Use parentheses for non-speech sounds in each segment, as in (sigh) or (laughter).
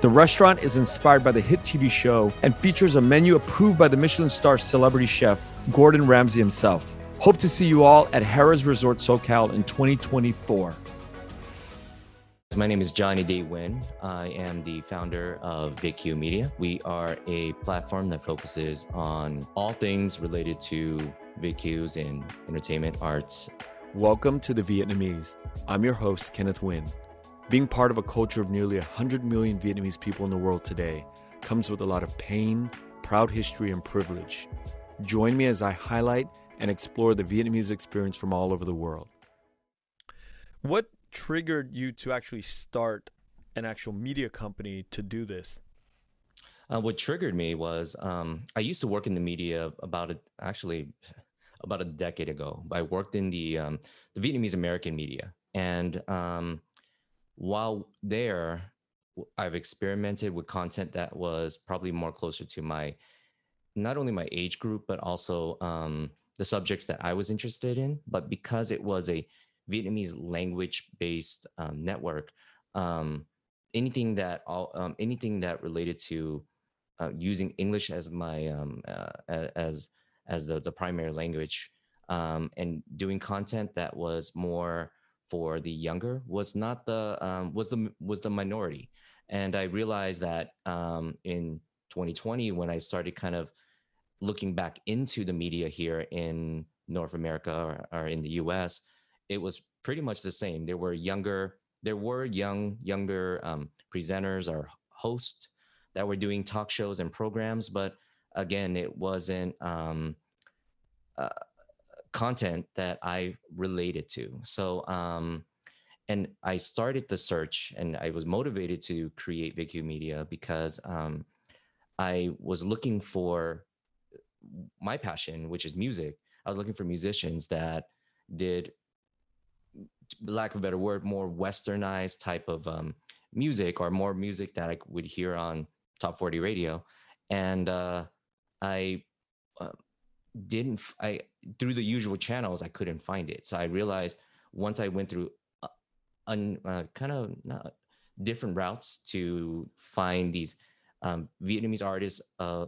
The restaurant is inspired by the hit TV show and features a menu approved by the Michelin star celebrity chef Gordon Ramsay himself. Hope to see you all at Harrah's Resort SoCal in 2024. My name is Johnny D. Nguyen. I am the founder of Viet Q Media. We are a platform that focuses on all things related to Viet Qs in entertainment, arts. Welcome to the Vietnamese. I'm your host, Kenneth Nguyen. Being part of a culture of nearly 100 million Vietnamese people in the world today comes with a lot of pain, proud history, and privilege. Join me as I highlight and explore the Vietnamese experience from all over the world. What triggered you to actually start an actual media company to do this? Uh, what triggered me was um, I used to work in the media about a, actually about a decade ago. I worked in the um, the Vietnamese American media, and um, while there, I've experimented with content that was probably more closer to my, not only my age group, but also um, the subjects that I was interested in. But because it was a Vietnamese language based um, network, um, anything that all, um, anything that related to uh, using English as my um, uh, as as the the primary language um, and doing content that was more for the younger was not the um, was the was the minority, and I realized that um, in 2020 when I started kind of looking back into the media here in North America or, or in the U.S., it was pretty much the same. There were younger there were young younger um, presenters or hosts that were doing talk shows and programs, but again, it wasn't. Um, uh, content that I related to. So, um, and I started the search and I was motivated to create Viet Q Media because um, I was looking for my passion, which is music. I was looking for musicians that did, lack of a better word, more westernized type of um, music or more music that I would hear on top 40 radio. And uh, I uh, didn't I through the usual channels I couldn't find it. So I realized once I went through uh, uh, kind of not different routes to find these um, Vietnamese artists, uh,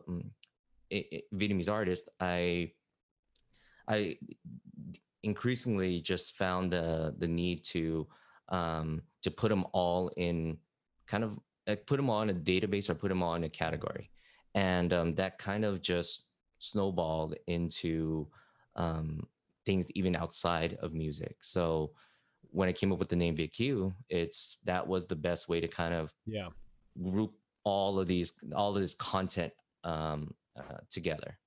Vietnamese artists, I I increasingly just found the the need to um, to put them all in kind of put them all in a database or put them all in a category, and um, that kind of just snowballed into um, things even outside of music. So when I came up with the name Viet Q, it's that was the best way to kind of yeah group all of these all of this content um, uh, together.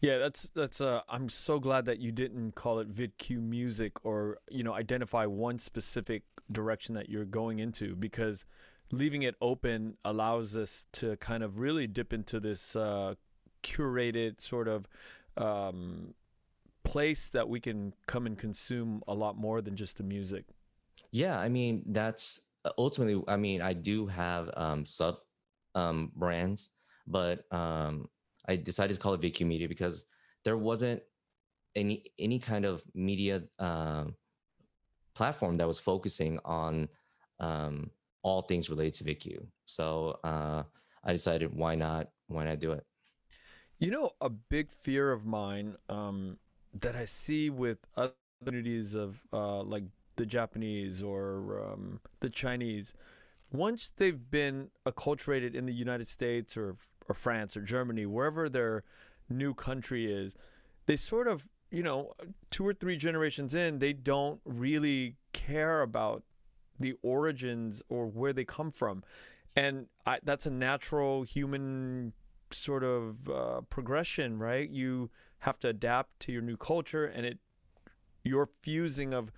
Yeah, that's that's. Uh, I'm so glad that you didn't call it Viet Q Music or you know identify one specific direction that you're going into because leaving it open allows us to kind of really dip into this uh, curated sort of um, place that we can come and consume a lot more than just the music. Yeah, I mean that's ultimately. I mean, I do have um, sub um, brands, but um, I decided to call it Viet Q Media because there wasn't any any kind of media um, platform that was focusing on um, all things related to Viet Q. So uh, I decided, why not? Why not do it? You know, a big fear of mine um, that I see with other communities of uh, like the Japanese or um, the Chinese, once they've been acculturated in the United States or or France or Germany, wherever their new country is, they sort of, you know, two or three generations in, they don't really care about the origins or where they come from. And I, that's a natural human sort of uh, progression, right? You have to adapt to your new culture, and it your fusing of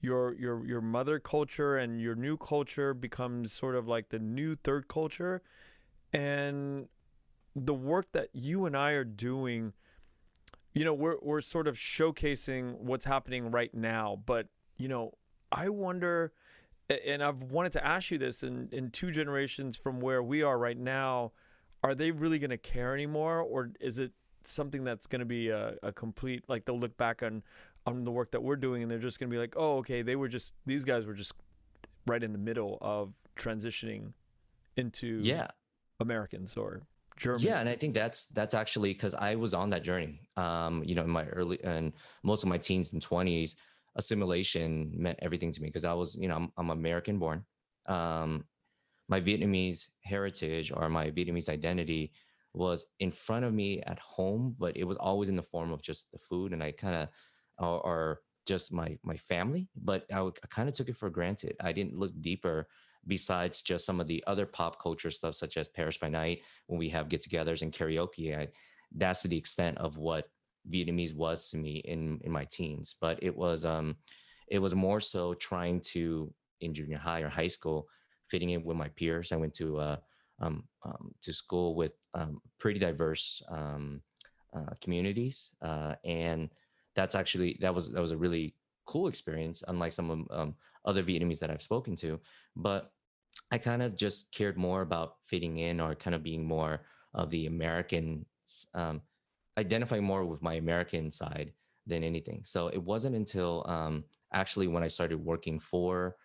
your your your mother culture and your new culture becomes sort of like the new third culture, and the work that you and I are doing you know, we're we're sort of showcasing what's happening right now, but you know, I wonder and I've wanted to ask you this in in two generations from where we are right now, are they really going to care anymore or is it something that's going to be a, a complete like they'll look back on on the work that we're doing and they're just going to be like, "Oh, okay, they were just these guys were just right in the middle of transitioning into yeah Americans or German. Yeah, and I think that's that's actually because I was on that journey. Um, you know, in my early and most of my teens and twenties, assimilation meant everything to me because I was, you know, I'm, I'm American born. Um, my Vietnamese heritage or my Vietnamese identity was in front of me at home, but it was always in the form of just the food, and I kind of or, or, just my my family. But I, I kind of took it for granted. I didn't look deeper besides just some of the other pop culture stuff, such as Paris by Night, when we have get-togethers and karaoke. I, that's to the extent of what Vietnamese was to me in in my teens. But it was um, it was more so trying to in junior high or high school, fitting in with my peers. I went to uh, um, um, to school with um, pretty diverse um, uh, communities, uh, and that's actually that was that was a really cool experience, unlike some of um, other Vietnamese that I've spoken to. But I kind of just cared more about fitting in or kind of being more of the American, identifying more with my American side than anything. So it wasn't until actually when I started working for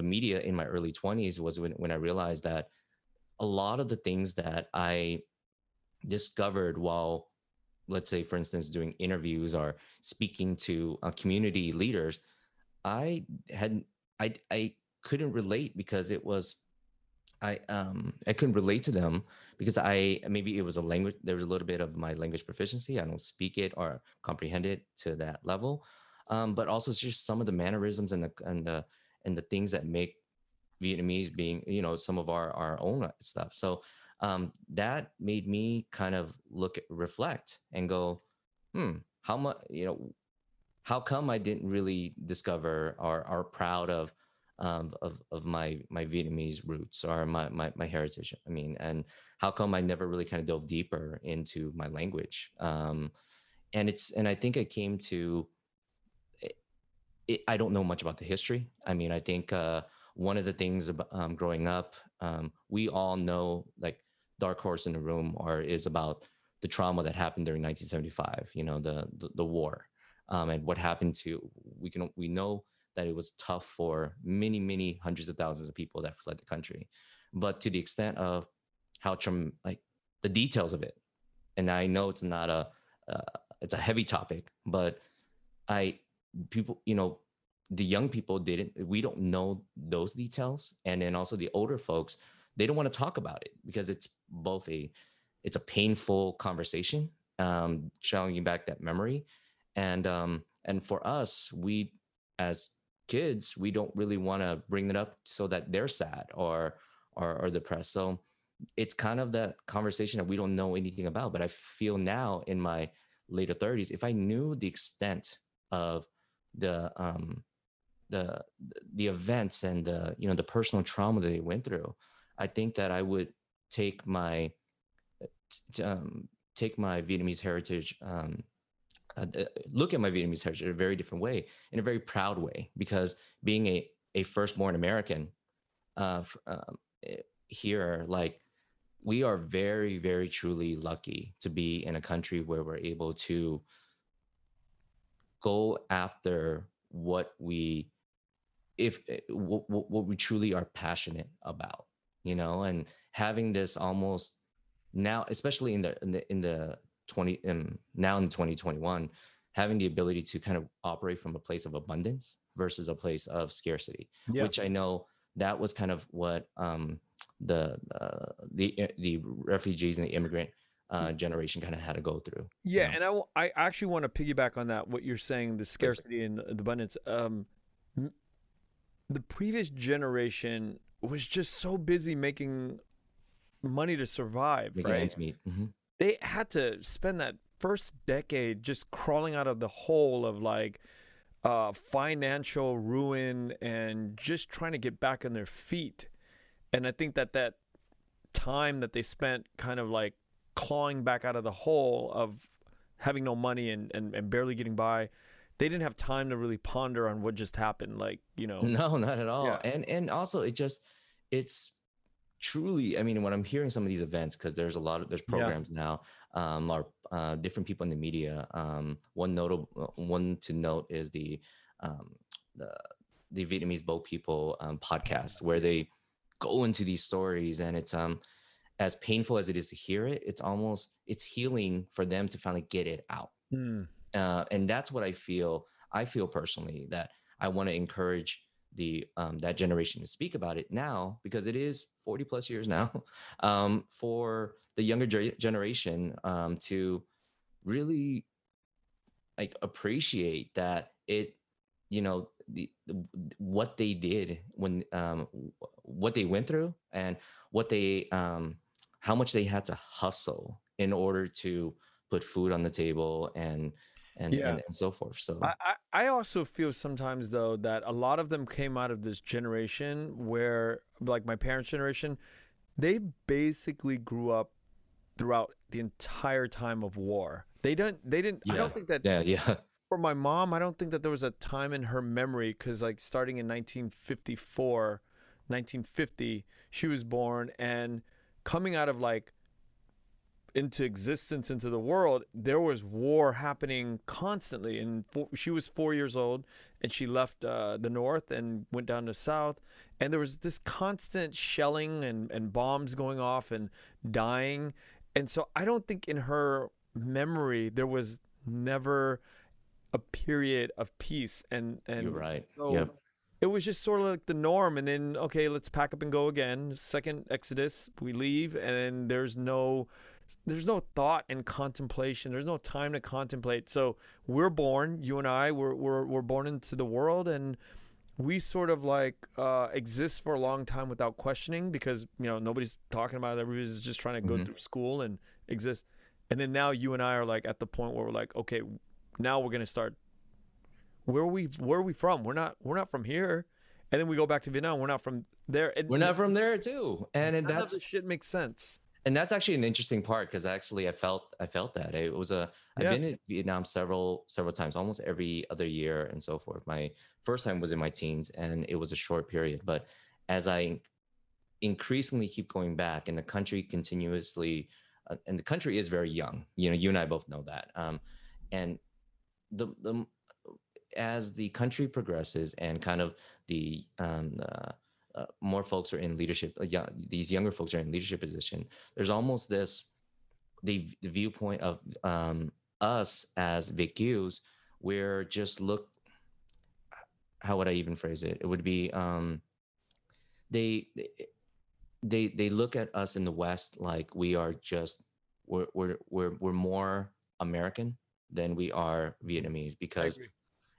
the media in my early 20s was when, when I realized that a lot of the things that I discovered while let's say for instance doing interviews or speaking to uh, community leaders i had i i couldn't relate because it was i um i couldn't relate to them because i maybe it was a language there was a little bit of my language proficiency. I don't speak it or comprehend it to that level. Um but also just some of the mannerisms and the and the and the things that make vietnamese being you know some of our our own stuff so um, that made me kind of look at, reflect and go, hmm, how much, you know, how come I didn't really discover or are proud of, um, of, of my, my Vietnamese roots or my, my, my heritage. I mean, and how come I never really kind of dove deeper into my language? Um, and it's, and I think I came to, it, I don't know much about the history. I mean, I think, uh, one of the things about um, growing up, um, we all know like dark horse in the room or is about the trauma that happened during 1975 you know the the, the war um, and what happened to we can we know that it was tough for many many hundreds of thousands of people that fled the country but to the extent of how traum- like the details of it and i know it's not a uh, it's a heavy topic but i people you know the young people didn't we don't know those details. And then also the older folks they don't want to talk about it because it's both a it's a painful conversation um showing back that memory. And um and for us we as kids we don't really want to bring it up so that they're sad or or, or depressed. So it's kind of that conversation that we don't know anything about. But i feel now in my later 30s if i knew the extent of the um the the events and the you know the personal trauma that they went through I think that I would take my um, take my Vietnamese heritage, um, uh, look at my Vietnamese heritage in a very different way, in a very proud way, because being a a firstborn American uh, um, eh, here, like we are very, very truly lucky to be in a country where we're able to go after what we if eh, what, what we truly are passionate about you know, and having this almost now, especially in the in the in the 20 um, now in 2021, having the ability to kind of operate from a place of abundance versus a place of scarcity, yeah. which I know that was kind of what um, the uh, the eh, the refugees and the immigrant uh, generation kind of had to go through. Yeah, you know? and I I actually want to piggyback on that. What you're saying, the scarcity and the abundance. Um, the previous generation was just so busy making money to survive. Making right? ends meet. Mm-hmm. They had to spend that first decade just crawling out of the hole of like uh, financial ruin and just trying to get back on their feet. And I think that that time that they spent kind of like clawing back out of the hole of having no money and, and, and barely getting by, they didn't have time to really ponder on what just happened. Like, you know. No, not at all. Yeah. And and also it just it's truly i mean when i'm hearing some of these events because there's a lot of there's Yeah. programs now um or uh, different people in the media um one notable one to note is the um the the vietnamese boat people um podcast where they go into these stories and it's um as painful as it is to hear it it's almost it's healing for them to finally get it out Hmm. uh, and that's what I feel. I feel personally that I want to encourage the um, that generation to speak about it now because it is 40 plus years now (laughs) um, for the younger ge- generation um, to really like appreciate that it you know the, the what they did when um what they went through and what they um how much they had to hustle in order to put food on the table and and Yeah. and, and so forth so I, I I also feel sometimes though that a lot of them came out of this generation where like my parents' generation, they basically grew up throughout the entire time of war. They didn't they didn't I don't think that yeah yeah (laughs) for my mom, I don't think that there was a time in her memory because, like, starting in 1954, 1950, she was born, and coming out of like into existence into the world, there was war happening constantly. And four, she was four years old, and she left uh, the north and went down to south, and there was this constant shelling and and bombs going off and dying, and so I don't think in her memory there was never a period of peace. And and you're right. So yep it was just sort of like the norm and then okay let's pack up and go again. Second exodus we leave and then there's no there's no thought and contemplation. There's no time to contemplate. So we're born you and i we're we're, we're born into the world and we sort of like uh, exist for a long time without questioning because you know nobody's talking about it. Everybody's just trying to go Mhm. through school and exist. And then now you and i are like at the point where we're like okay now we're gonna start where are we where are we from we're not we're not from here and then we go back to vietnam we're not from there and we're not from there too and, and that's this shit makes sense and that's actually an interesting part because actually I felt I felt that it was a I've Yeah. been in Vietnam several several times, almost every other year and so forth. My first time was in my teens, and it was a short period. But as I increasingly keep going back, and the country continuously, uh, and the country is very young. You know, you and I both know that. Um, and the the as the country progresses and kind of the um, uh, uh, more folks are in leadership, uh, young, these younger folks are in leadership position. There's almost this the, the viewpoint of um, us as VQs, where just look. How would I even phrase it? It would be um, they they they look at us in the West like we are just we're we're we're, we're more American than we are Vietnamese because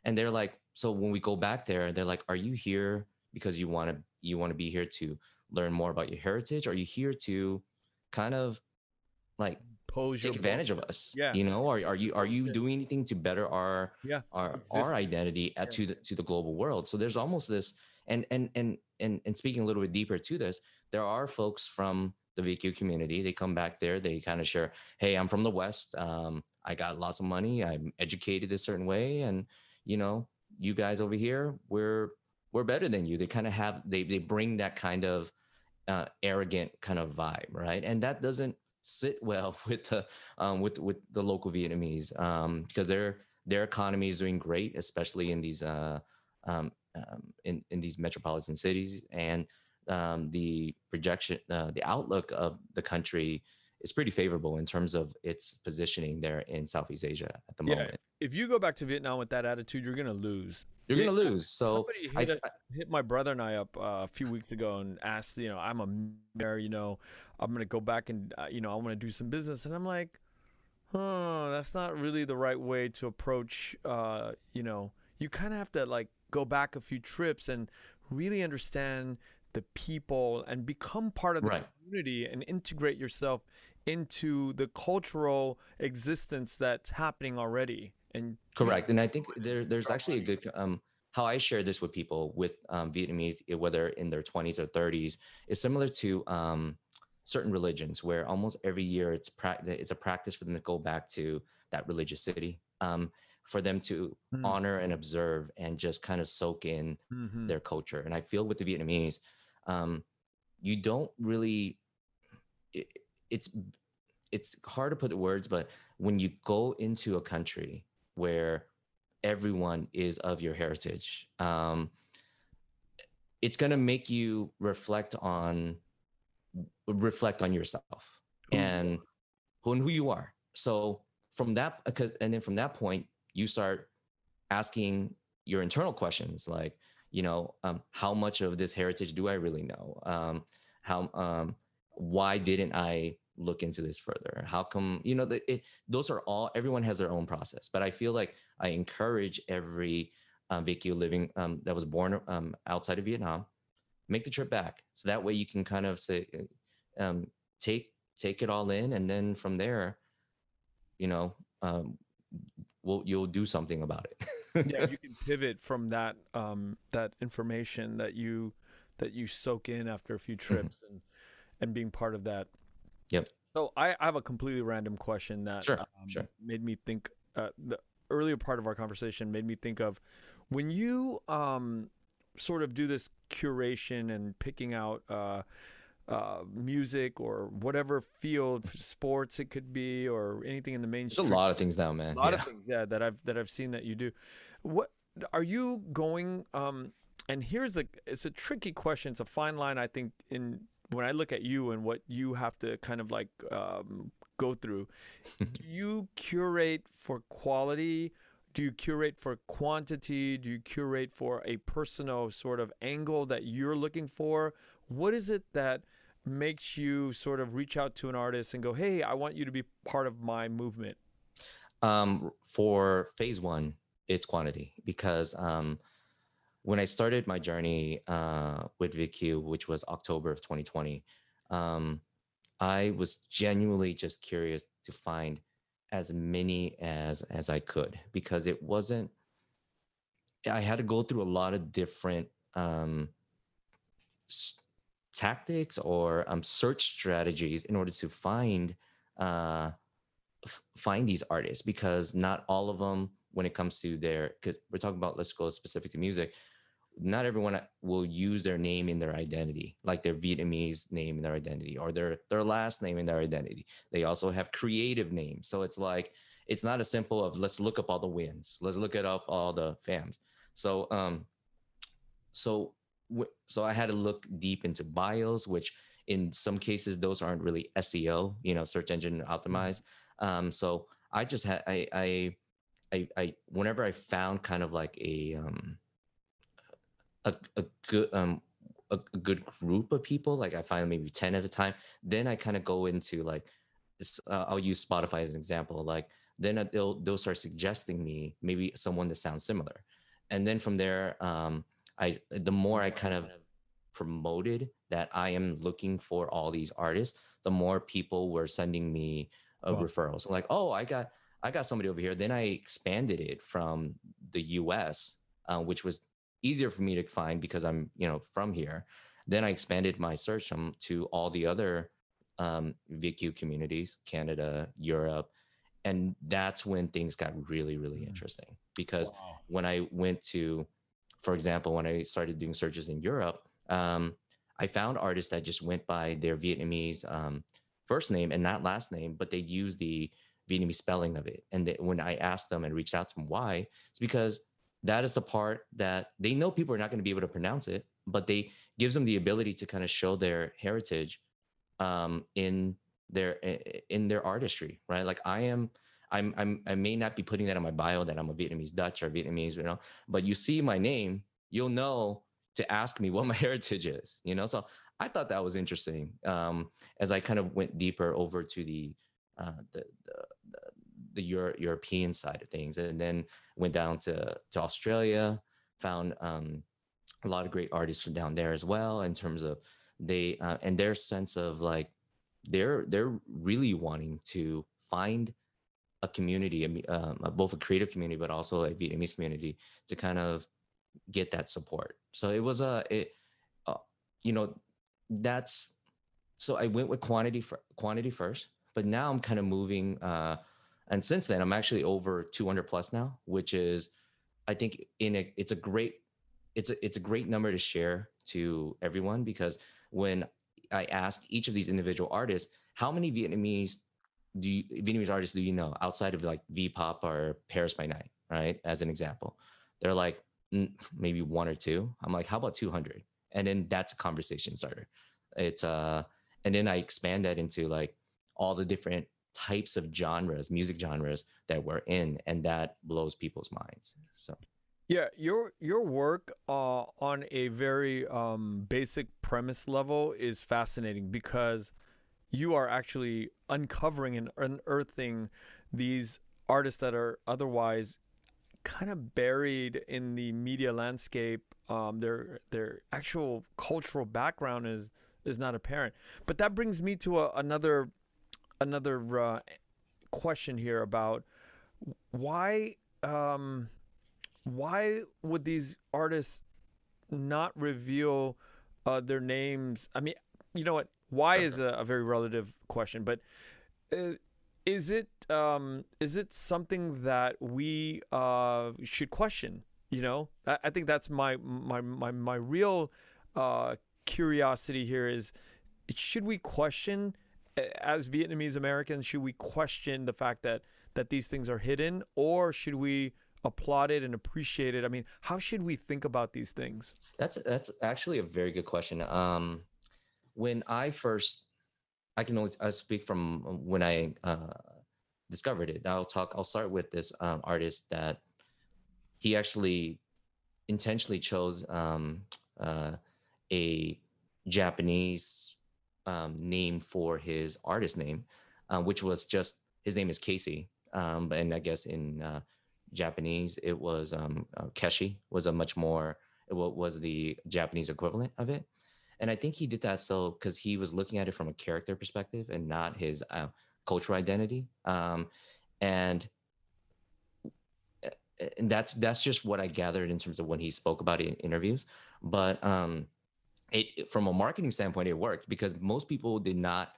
and they're like so when we go back there they're like are you here because you want to you want to be here to learn more about your heritage? Are you here to kind of like pose take advantage of us Yeah. you know? Are, are you are you doing anything to better our Yeah. our our identity at, to the to the global world? So there's almost this and and and and and speaking a little bit deeper to this there are folks from the VQ community. They come back there. They kind of share hey i'm from the west. Um, i got lots of money. I'm educated a certain way and you know you guys over here we're we're better than you. They kind of have they they bring that kind of uh, arrogant kind of vibe right? And that doesn't sit (laughs) well with the um, with with the local vietnamese um, because their their economy is doing great especially in these uh, um, um, in in these metropolitan cities. And um, the projection uh, the outlook of the country is pretty favorable in terms of its positioning there in southeast asia at the Yeah. moment if you go back to vietnam with that attitude you're gonna lose you're gonna lose so I, hit, us- hit my brother and I up uh, a few weeks ago and asked, you know, I'm a mayor, you know, I'm gonna go back and uh, you know I want to do some business, and I'm like, oh, that's not really the right way to approach. Uh, you know, you kind of have to like go back a few trips and really understand the people and become part of the Right. community and integrate yourself into the cultural existence that's happening already. And Correct, and I think there, there's actually a good um, how I share this with people with um, Vietnamese, eh, whether in their 20s or 30s, is similar to um, certain religions, where almost every year it's pra- it's a practice for them to go back to that religious city um, for them to Mm. honor and observe and just kind of soak in Mhm. their culture. And I feel with the Vietnamese, um, you don't really. It, it's it's hard to put the words, but when you go into a country where everyone is of your heritage, um, it's gonna make you reflect on reflect on yourself you and who and who you are. So from that, because and then from that point, you start asking your internal questions like, you know, um, how much of this heritage do I really know? Um, how, um, why didn't I look into this further? How come, you know, the, it, those are all, everyone has their own process. But I feel like I encourage every um, VQ living um, that was born um, outside of Vietnam, make the trip back. So that way you can kind of say, um, take take it all in, and then from there, you know, um, we'll you'll do something about it. yeah, you (laughs) can pivot from that um, that information that you that you soak in after a few trips and and being part of that. Yep. So I, I have a completely random question that Sure, um, sure. made me think. Uh, the earlier part of our conversation made me think of when you um, sort of do this curation and picking out. Uh, uh, music or whatever field, sports it could be, or anything in the mainstream. There's a lot of things now, man. A lot yeah. of things, yeah, that I've that I've seen that you do. What are you going? Um, and here's the it's a tricky question. It's a fine line, I think. In when I look at you and what you have to kind of like um, go through, (laughs) do you curate for quality? Do you curate for quantity? Do you curate for a personal sort of angle that you're looking for? What is it that makes you sort of reach out to an artist and go, "Hey, I want you to be part of my movement"? Um, for phase one, it's quantity because um, when I started my journey uh, with VQ, which was October of 2020, um, I was genuinely just curious to find as many as as I could because it wasn't. I had to go through a lot of different um, s- tactics or um, search strategies in order to find uh, f- find these artists because not all of them when it comes to their because we're talking about let's go specific to music not everyone will use their name in their identity like their vietnamese name in their identity or their their last name in their identity. They also have creative names. So it's like it's not as simple of let's look up all the Nguyens. Let's look it up all the Phams. So um so w- so i had to look deep into bios which in some cases those aren't really seo you know search engine optimized. Um so i just had i i i, I whenever i found kind of like a um a, a good um a, a good group of people like i find maybe 10 at a time then i kind of go into like uh, i'll use spotify as an example like then uh, they'll they'll start suggesting me maybe someone that sounds similar. And then from there um i the more i kind of promoted that i am looking for all these artists the more people were sending me uh, Wow. referrals. Like oh i got i got somebody over here. Then i expanded it from the us uh, which was easier for me to find because i'm you know from here then i expanded my search um, to all the other um, vq communities canada europe and that's when things got really really Mm. interesting because when I went to, for example, when I started doing searches in Europe, um, I found artists that just went by their Vietnamese um, first name and not last name, but they used the Vietnamese spelling of it. And they, when I asked them and reached out to them why, it's because that is the part that they know people are not going to be able to pronounce it, but they gives them the ability to kind of show their heritage um, in their in their artistry, right? Like I am I'm, I'm I may not be putting that in my bio that I'm a Vietnamese Dutch or Vietnamese, you know, but you see my name, you'll know to ask me what my (laughs) heritage is, you know. So I thought that was interesting um, as I kind of went deeper over to the uh, the the, the, Euro- European side of things, and then went down to to Australia, found um, a lot of great artists down there as well in terms of they uh, and their sense of like they're they're really wanting to find a community, um, both a creative community, but also a Vietnamese community to kind of get that support. So it was a, it, uh, you know, that's, so I went with quantity for quantity first, but now I'm kind of moving, uh, and since then i'm actually over 200 plus now which is i think in a it's a great it's a it's a great number to share to everyone because when i ask each of these individual artists how many vietnamese do you, vietnamese artists do you know outside of like v-pop or paris by night right as an example? They're like maybe one or two. I'm like how about 200 and then that's a conversation starter. It's uh and then i expand that into like all the different types of genres, music genres that we're in, and that blows people's minds. So. Yeah, your your work uh, on a very um, basic premise level is fascinating because you are actually uncovering and unearthing these artists that are otherwise kind of buried in the media landscape. Um, their their actual cultural background is is not apparent. But that brings me to a, another another uh, question here about why um, why would these artists not reveal uh, their names? I mean, you know what? Why is a, a very relative question, but uh, is it um, is it something that we uh, should question? You know, I, I, think that's my my my my real uh, curiosity here is should we question as Vietnamese Americans, should we question the fact that that these things are hidden, or should we applaud it and appreciate it? I mean, how should we think about these things? That's that's actually a very good question. Um, when I first, I can only I speak from when I uh, discovered it. I'll talk. I'll start with this um, artist that he actually intentionally chose um, uh, a Japanese um, name for his artist name, uh, which was just his name is Casey. Um, and I guess in uh, Japanese it was um, uh, Keshi was a much more what was the Japanese equivalent of it. And I think he did that so because he was looking at it from a character perspective and not his uh, cultural identity. Um, and and that's that's just what I gathered in terms of when he spoke about it in interviews. But um, it from a marketing standpoint it worked because most people did not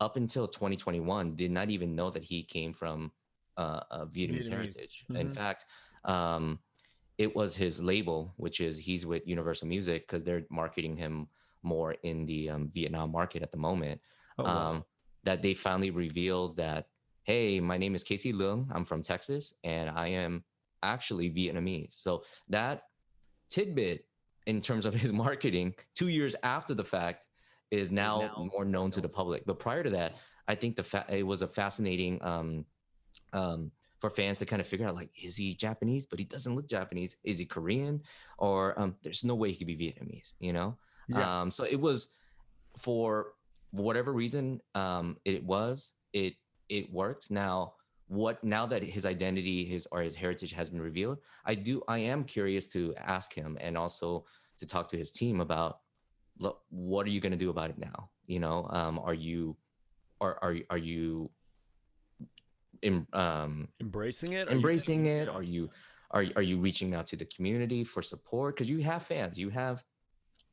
up until 2021 did not even know that he came from uh, a Vietnamese, Vietnamese. heritage. Mm-hmm. In fact, um, it was his label, which is he's with Universal Music because they're marketing him more in the um, Vietnam market at the moment. Oh, wow. um, that they finally revealed that, hey, my name is Casey Luong. I'm from Texas, and I am actually Vietnamese. So that tidbit in terms of his (laughs) marketing two years after the fact is now, now more known to the public. But prior to that, I think the fa- it was a fascinating um, um, for fans to kind of figure out like, is he Japanese? But he doesn't look Japanese. Is he Korean? Or um, there's no way he could be Vietnamese. You know. Yeah. Um, so it was for whatever reason um, it was it it worked. Now what now that his identity his or his heritage has been revealed i do i am curious to ask him and also to talk to his team about look, what are you going to do about it now? You know um, are you are are, are you in, um, embracing it? Embracing you- it? Are you are, are you reaching out to the community for support? Because you have fans. You have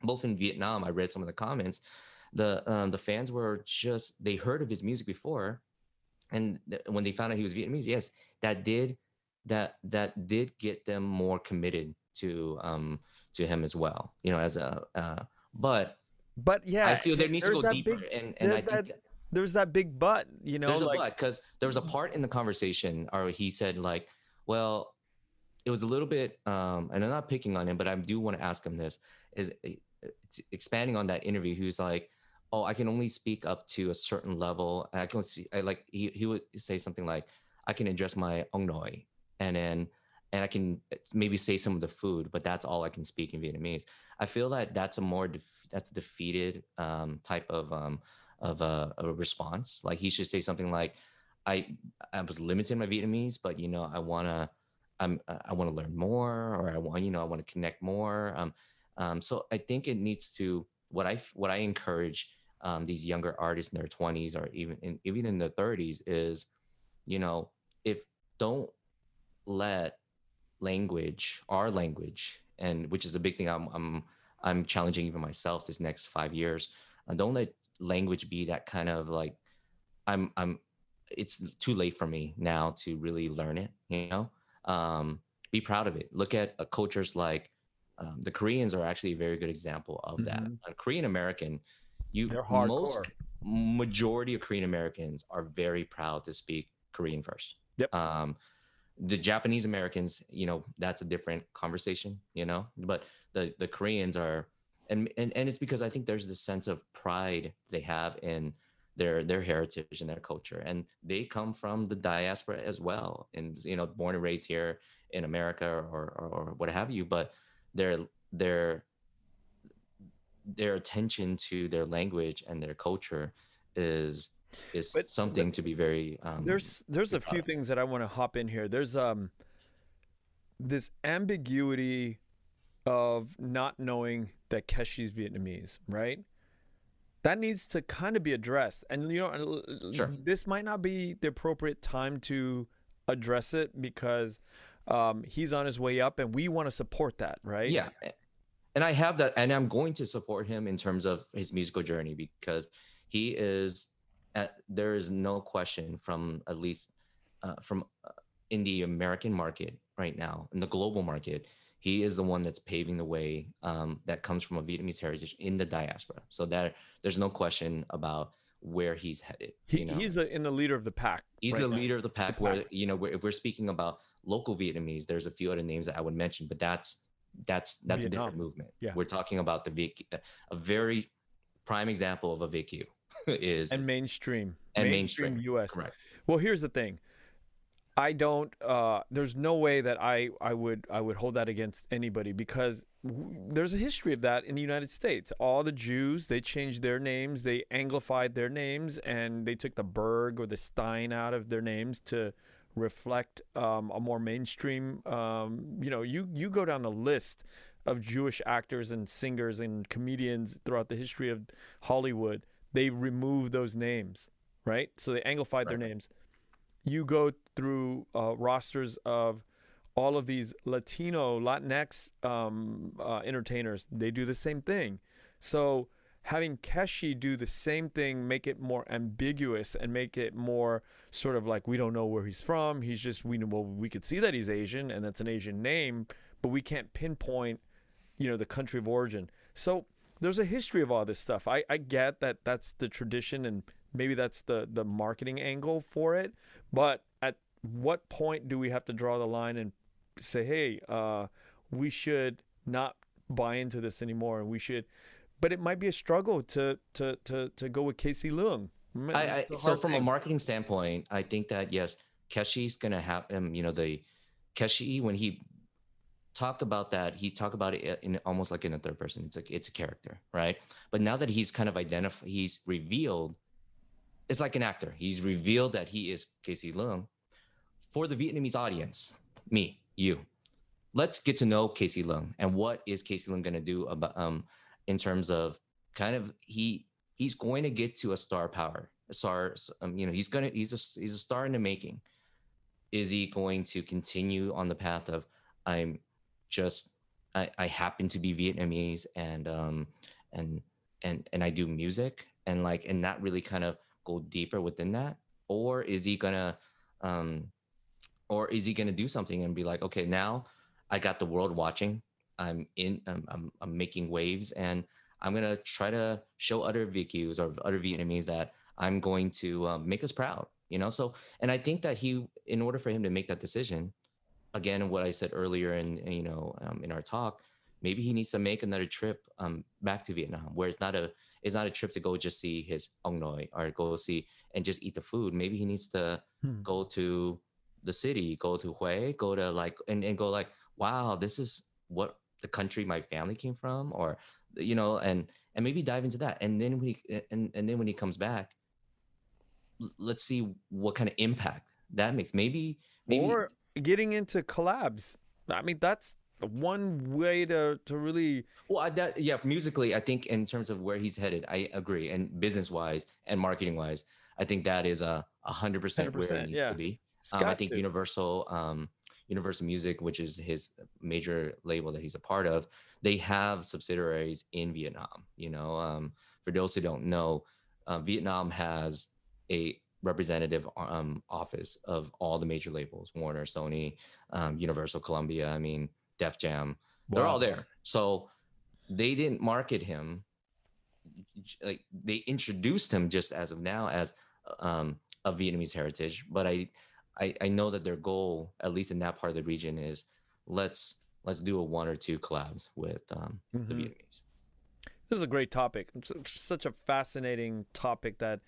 both in vietnam i read some of the comments the um, the fans were just they heard of his music before and th- when they found out he was Vietnamese, yes, that did that that did get them more committed to um to him as well. You know, as a uh, but but yeah, I feel there needs to go deeper, big, and and I think. That, there's that big but, you know. There's like, a but because there was a part in the conversation, or he said like, "Well, it was a little bit," um, and I'm not picking on him, but I do want to ask him this: is uh, expanding on that interview. He was like, oh, I can only speak up to a certain level. I can speak, I like he he would say something like, I can address my ong noi, and then and I can maybe say some of the food, but that's all I can speak in Vietnamese. I feel that that's a more def- that's a defeated um, type of um, of a, a, response. Like he should say something like, "I I was limited in my Vietnamese, but you know I wanna I'm I want to learn more, or I want you know I want to connect more." Um, um, so I think it needs to what I what I encourage um, these younger artists in their 20s or even in, even in their 30s is you know if don't let language our language and which is a big thing i'm i'm i'm challenging even myself this next five years and don't let language be that kind of like i'm i'm it's too late for me now to really learn it. You know, um, be proud of it. Look at uh, cultures like um, the Koreans are actually a very good example of mm-hmm. that. A Korean American, you They're hardcore. most majority of Korean Americans are very proud to speak Korean first. Yep. Um, the Japanese Americans, you know, that's a different conversation, you know, but the the Koreans are, and and and it's because I think there's this sense of pride they have in their their heritage and their culture, and they come from the diaspora as well, and you know, born and raised here in America or or, or what have you, but their their their attention to their language and their culture is is but, something but to be very um, there's there's a few things that i want to hop in here. There's um this ambiguity of not knowing that keshi's vietnamese right? That needs to kind of be addressed. And you know sure. this might not be the appropriate time to address it because um, he's on his way up and we want to support that right? Yeah and I have that, and I'm going to support him in terms of his musical journey because he is. At, there is no question from at least uh, from uh, in the American market right now, in the global market, he is the one that's paving the way um, that comes from a Vietnamese heritage in the diaspora. So that there's no question about where he's headed. He, you know? He's a, in the leader of the pack. He's right the now. leader of the pack. The pack. Where you know, where, if we're speaking about local Vietnamese, there's a few other names that I would mention, but that's that's that's Vietnam. a different movement. Yeah. We're talking about the VQ, a very prime example of a VQ (laughs) is and mainstream and mainstream, mainstream US. Correct. Well, here's the thing. I don't. Uh, there's no way that I, I would I would hold that against anybody because w- there's a history of that in the United States. All the Jews they changed their names, they anglified their names, and they took the Berg or the Stein out of their names to reflect um, a more mainstream. Um, you know, you you go down the list of Jewish actors and singers and comedians throughout the history of Hollywood. They remove those names, right? So they anglified right. their names. You go through uh, rosters of all of these Latino, Latinx um, uh, entertainers. They do the same thing. So having Keshi do the same thing, make it more ambiguous and make it more sort of like we don't know where he's from. He's just we know well we could see that he's Asian and that's an Asian name, but we can't pinpoint, you know, the country of origin. So there's a history of all this stuff. I, I get that that's the tradition and maybe that's the the marketing angle for it, but at what point do we have to draw the line and say, hey, uh, we should not buy into this anymore, and we should but it might be a struggle to to to to go with Casey Luong. I, I so from thing. a marketing standpoint, I think that yes, Keshi's gonna have um, you know, the Keshi when he talked about that, he talked about it in almost like in a third person. It's like it's a character, right? But now that he's kind of identified, he's revealed. It's like an actor. He's revealed that he is Casey Luong. For the Vietnamese audience, me, you, let's get to know Casey Luong and what is Casey Luong going to do about um in terms of kind of he he's going to get to a star power a star um, you know he's gonna he's a he's a star in the making. Is he going to continue on the path of i'm just i, I happen to be vietnamese and um and and and i do music and like and not really kind of go deeper within that? Or is he gonna um or is he gonna do something and be like okay now i got the world watching I'm in, I'm, I'm, I'm making waves, and I'm gonna try to show other VQs or other Vietnamese that I'm going to um, make us proud. You know, so and I think that he, in order for him to make that decision, again, what I said earlier in you know um, in our talk, maybe he needs to make another trip um, back to Vietnam, where it's not a it's not a trip to go just see his Ong Noi or go see and just eat the food. Maybe he needs to hmm. go to the city, go to Hue, go to like and, and go like, wow, this is what the country my family came from or you know and and maybe dive into that. And then we and and then when he comes back let's see what kind of impact that makes. Maybe maybe or getting into collabs. I mean that's one way to to really well I, that yeah musically i think in terms of where he's headed i agree. And business wise and marketing wise i think that is a hundred percent where it needs yeah. to be um, i think to. universal um Universal Music, which is his major label that he's a part of, they have subsidiaries in Vietnam. You know, um, for those who don't know, uh, Vietnam has a representative um, office of all the major labels warner sony um, universal columbia i mean def jam they're all there so they didn't market him like they introduced him just as of now as um, a vietnamese heritage but I, I i know that their goal at least in that part of the region is let's let's do a one or two collabs with um, mm-hmm. the vietnamese this is a great topic such a fascinating topic that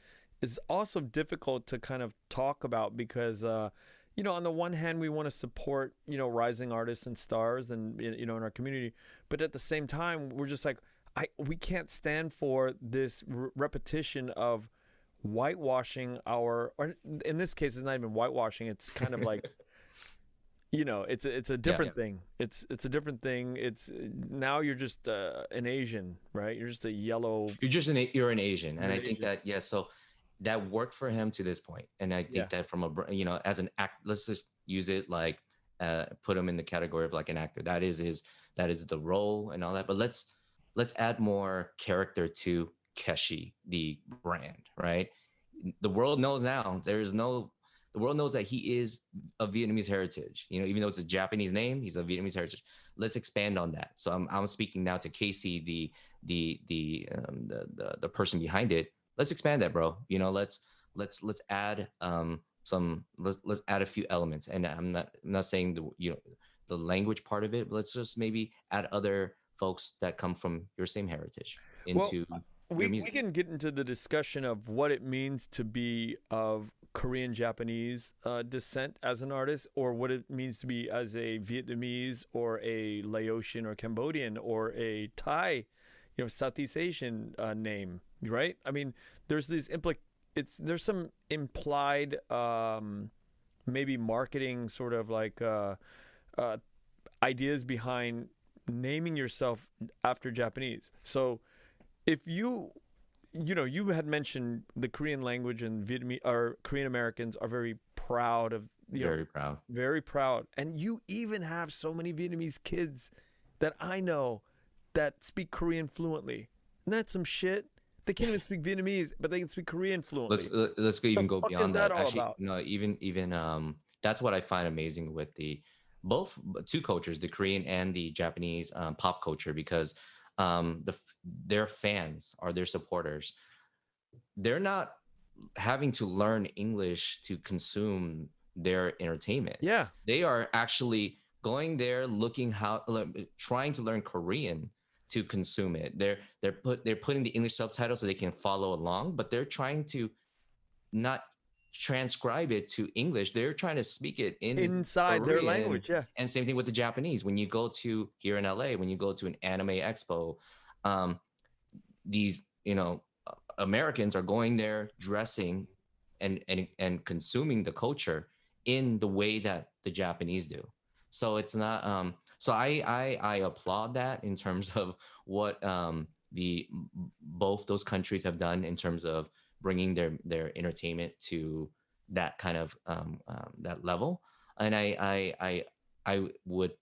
is also difficult to kind of talk about because uh, you know on the one hand we want to support you know rising artists and stars and you know in our community but at the same time we're just like I we can't stand for this r- repetition of whitewashing our or in this case it's not even whitewashing it's kind of like (laughs) you know it's a, it's a different yeah, thing. It's it's a different thing. It's now you're just uh, an asian right? You're just a yellow you're just an you're an asian and i think asian. that yeah so that worked for him to this point and i think yeah. that from a you know as an act let's just use it like uh, put him in the category of like an actor. That is his that is the role and all that but let's let's add more character to keshi the brand right the world knows now there is no the world knows that he is of Vietnamese heritage. You know, even though it's a Japanese name, he's of Vietnamese heritage. Let's expand on that. So I'm, I'm speaking now to Casey, the the the, um, the the the person behind it let's expand that, bro. You know, let's let's let's add um some let's let's add a few elements. And I'm not I'm not saying the you know the language part of it, but let's just maybe add other folks that come from your same heritage into well, we, we can get into the discussion of what it means to be of Korean Japanese uh, descent as an artist, or what it means to be as a Vietnamese or a Laotian or Cambodian or a Thai, you know, Southeast Asian uh, name right? I mean, there's these implic it's there's some implied um, maybe marketing sort of like uh, uh, ideas behind naming yourself after Japanese. So if you you know you had mentioned the Korean language and Vietnamese or Korean Americans are very proud of very know, proud very proud and you even have so many Vietnamese kids that I know that speak Korean fluently. Isn't that some shit? They can't even speak Vietnamese, but they can speak Korean fluently. Let's let's go even go beyond that. that Actually, about? no, even even um, that's what I find amazing with the both two cultures, the Korean and the Japanese um, pop culture, because um, the their fans are their supporters. They're not having to learn English to consume their entertainment. Yeah, they are actually going there looking how trying to learn Korean to consume it. They're they're put they're putting the English subtitles so they can follow along, but they're trying to not transcribe it to English. They're trying to speak it in inside Korean. their language. Yeah. And same thing with the Japanese. When you go to here in LA, when you go to an anime expo, um, these you know Americans are going there dressing and and and consuming the culture in the way that the Japanese do. So it's not um so I, I I applaud that in terms of what um, the both those countries have done in terms of bringing their their entertainment to that kind of um, um, that level. And I, I I I would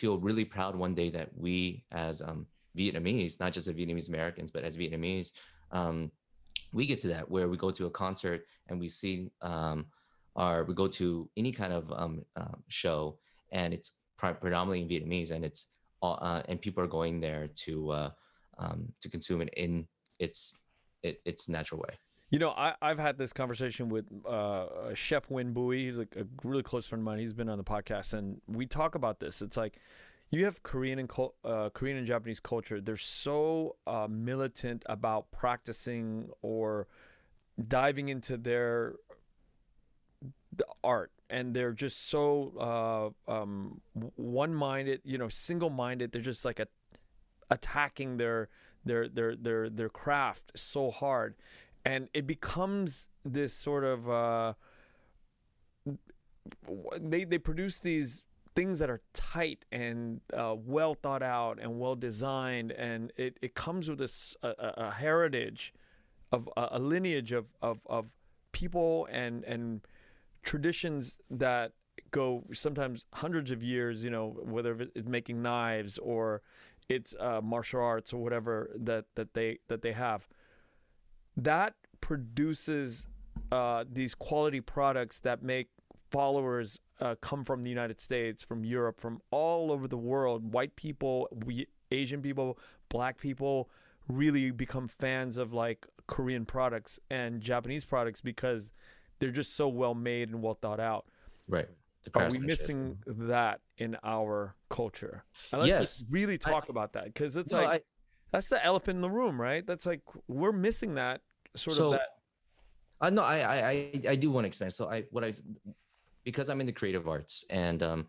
feel really proud one day that we as um, Vietnamese, not just as Vietnamese Americans, but as Vietnamese, um, we get to that where we go to a concert and we see um, or we go to any kind of um, uh, show and it's predominantly in Vietnamese, and it's uh, and people are going there to uh, um, to consume it in its it, its natural way. You know, I, I've had this conversation with uh, Chef Win Bui. He's like a really close friend of mine. He's been on the podcast, and we talk about this. It's like you have Korean and uh, Korean and Japanese culture. They're so uh, militant about practicing or diving into their the art and they're just so uh, um, one-minded you know single-minded they're just like a, attacking their their their their their craft so hard. And it becomes this sort of uh, they they produce these things that are tight and uh, well thought out and well designed. And it, it comes with this a, a heritage of a, a lineage of, of, of people and and traditions that go sometimes hundreds of years, you know, whether it's making knives or it's uh, martial arts or whatever that, that they that they have. That produces uh, these quality products that make followers uh, come from the United States, from Europe, from all over the world. White people, we Asian people, black people really become fans of like Korean products and Japanese products because they're just so well made and well thought out. Right. Are we missing that in our culture? And let's Yes. really talk I- about that because it's No, like I- that's the elephant in the room, right? That's like we're missing that sort So, of that. Uh, no, I, I, I, do want to expand. So I, what I, because I'm in the creative arts, and um,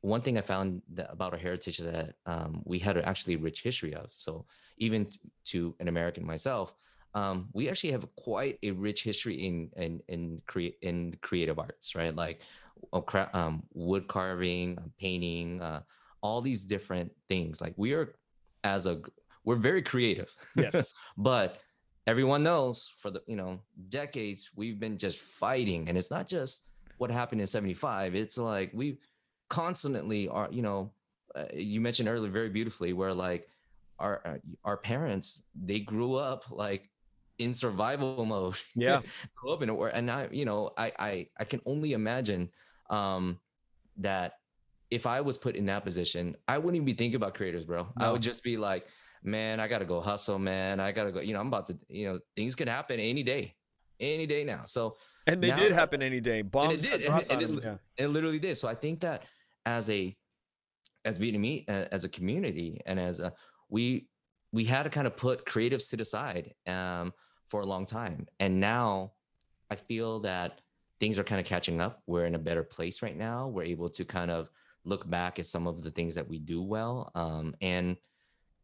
one thing I found that about our heritage that um, we had actually a rich history of. So even to an American myself, um, we actually have quite a rich history in in in create in creative arts, right? Like um, wood carving, painting, uh, all these different things. Like we are, as a, we're very creative. Yes. (laughs) but everyone knows for the you know decades we've been just fighting and it's not just what happened in 75 it's like we constantly are you know uh, you mentioned earlier very beautifully where like our uh, our parents they grew up like in survival (laughs) mode Yeah. grew up in it and i you know i i i can only imagine um that if i was put in that position i wouldn't even be thinking about creators bro. I would just be like man i gotta go hustle man. I gotta go you know i'm about to you know things could happen any day any day now. So And they Now- did happen any day. Bombs and it- did. and them, it literally did. So i think that as a as vietnamese as a community and as a we we had to kind of put creatives to the side um for a long time. And now i feel that things are kind of catching up. We're in a better place right now. We're able to kind of look back at some of the things that we do well um and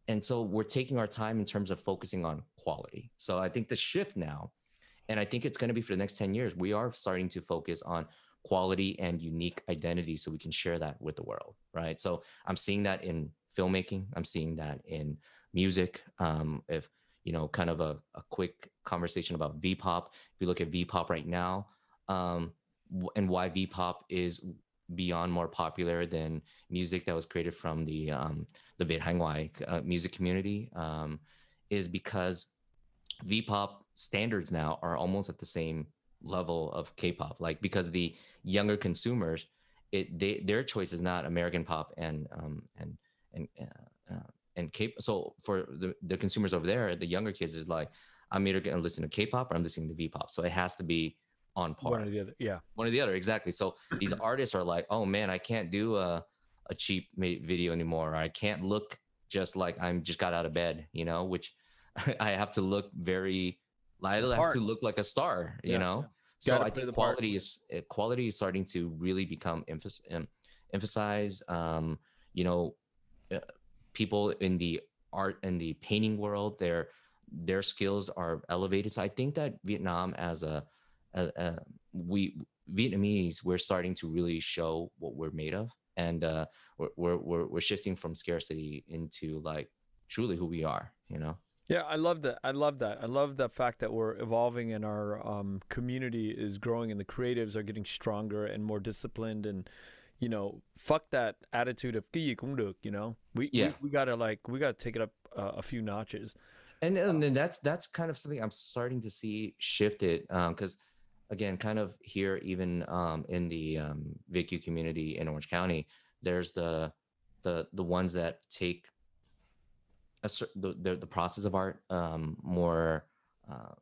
and so we're taking our time in terms of focusing on quality. So i think the shift now and i think it's going to be for the next 10 years we are starting to focus on quality and unique identity so we can share that with the world right? So i'm seeing that in filmmaking. I'm seeing that in music. Um if you know kind of a, a quick conversation about v-pop. If you look at v-pop right now um and why v-pop is beyond more popular than music that was created from the um the Ngoại uh, music community um is because v-pop standards now are almost at the same level of k-pop. Like because the younger consumers it they their choice is not american pop and um and and uh, uh, and k so for the the consumers over there the younger kids is like i'm either going to listen to k-pop or i'm listening to v-pop. So it has to be on par One or the other. Yeah. one or the other exactly so (clears throat) these artists are like oh man i can't do a, a cheap video anymore or i can't look just like i'm just got out of bed you know which (laughs) i have to look very i have to look like a star you Yeah, know yeah. so i think the part. quality is uh, quality is starting to really become emphasis um, emphasized um you know uh, people in the art and the painting world their their skills are elevated so i think that vietnam as a, a, a we vietnamese we're starting to really show what we're made of and uh we're, we're we're shifting from scarcity into like truly who we are you know Yeah, I love that. I love that. I love the fact that we're evolving and our um, community is growing and the creatives are getting stronger and more disciplined and you know, fuck that attitude of "cái gì you know. We Yeah. we, we got to like we got to take it up uh, a few notches. and and then that's that's kind of something I'm starting to see shifted because again, kind of here even um, in the um, VQ community in Orange County, there's the the the ones that take a the the, the process of art um, more. Uh,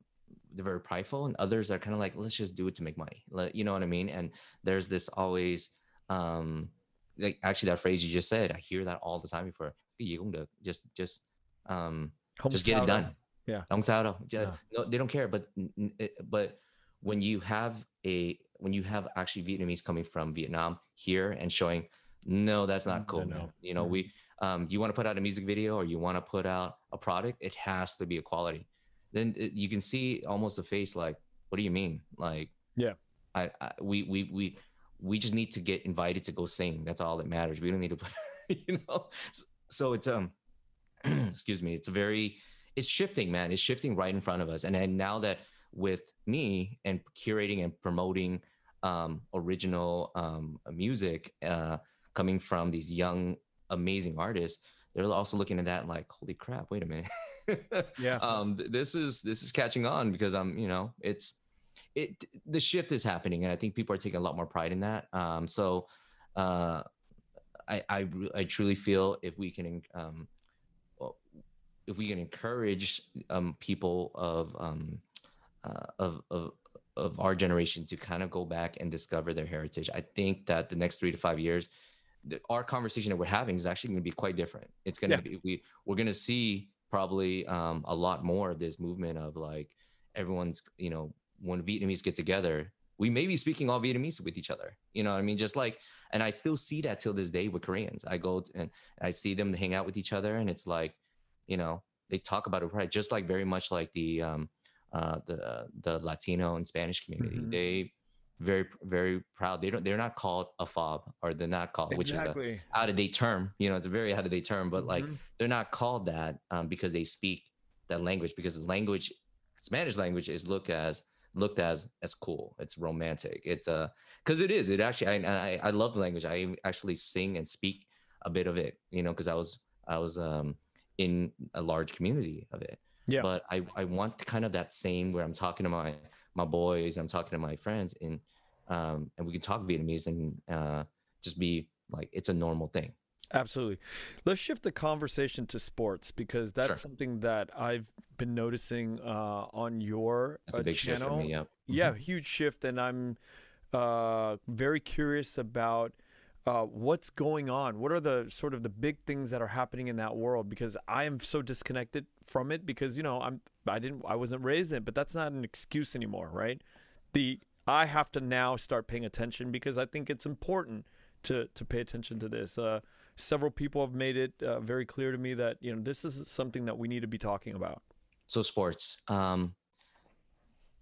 they're very prideful, and others are kind of like, let's just do it to make money. Let, you know what I mean? And there's this always um like actually that phrase you just said, I hear that all the time before. "Cái gì cũng được." Just just um just get it done. Yeah. Don't Yeah. No, they don't care. But n- n- it- but when you have a when you have actually Vietnamese coming from Vietnam here and showing, no, that's not cool. no. You know, we um, you want to put out a music video or you want to put out a product, it has to be a quality. Then it, you can see almost the face like, what do you mean? Like, Yeah. I, I we we we we just need to get invited to go sing. That's all that matters. We don't need to put, (laughs) you know. So, so it's um, (clears throat) excuse me. It's a very, it's shifting, man. It's shifting right in front of us. And and now that with me and curating and promoting um, original um, music uh, coming from these young, amazing artists, they're also looking at that like, holy crap! Wait a minute. Yeah. (laughs) um, th- this is this is catching on because I'm, you know, it's it the shift is happening, and I think people are taking a lot more pride in that. Um, so, uh, I, I I truly feel if we can um, if we can encourage um, people of um, uh, of of of our generation to kind of go back and discover their heritage, I think that the next three to five years, the, our conversation that we're having is actually going to be quite different. It's going to yeah. be we we're going to see probably um, a lot more of this movement of like everyone's you know when Vietnamese get together, we may be speaking all Vietnamese with each other. You know what I mean? Just like, and I still see that till this day with Koreans. I go and I see them hang out with each other, and it's like, you know, they talk about it right, just like very much like the um, uh, the the Latino and Spanish community. Mm-hmm. They very very proud. They don't they're not called a fob or they're not called exactly. which is a out of date term. You know, it's a very out of date term, but mm-hmm. like they're not called that um, because they speak that language because the language Spanish language is looked as looked as as cool. It's romantic. It's uh because it is. It actually I, I I love the language. I actually sing and speak a bit of it. You know, because I was I was um in a large community of it. Yeah. But I, I want kind of that same where I'm talking to my my boys, I'm talking to my friends, and um, and we can talk Vietnamese and uh, just be like it's a normal thing. Absolutely. Let's shift the conversation to sports because that's sure. something that I've been noticing uh, on your uh, channel. Me. Yeah, mm-hmm. huge shift, and I'm uh, very curious about uh, what's going on? What are the sort of the big things that are happening in that world? Because I am so disconnected from it because you know I'm I didn't I wasn't raised in it, but that's not an excuse anymore, right? The I have to now start paying attention because I think it's important to to pay attention to this. Uh, several people have made it uh, very clear to me that you know this is something that we need to be talking about. So sports, um,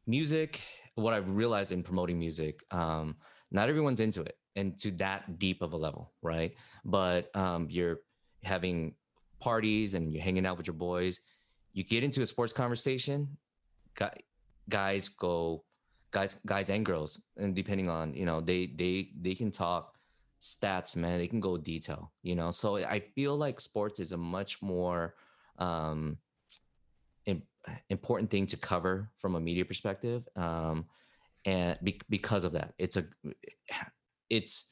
music. What I've realized in promoting music, um, not everyone's into it and to that deep of a level, right? But um, you're having parties and you're hanging out with your boys. You get into a sports conversation, guys go, guys, guys and girls, and depending on you know, they they they can talk stats, man. They can go detail, you know. So I feel like sports is a much more um, important thing to cover from a media perspective. Um, and be- because of that, it's a it's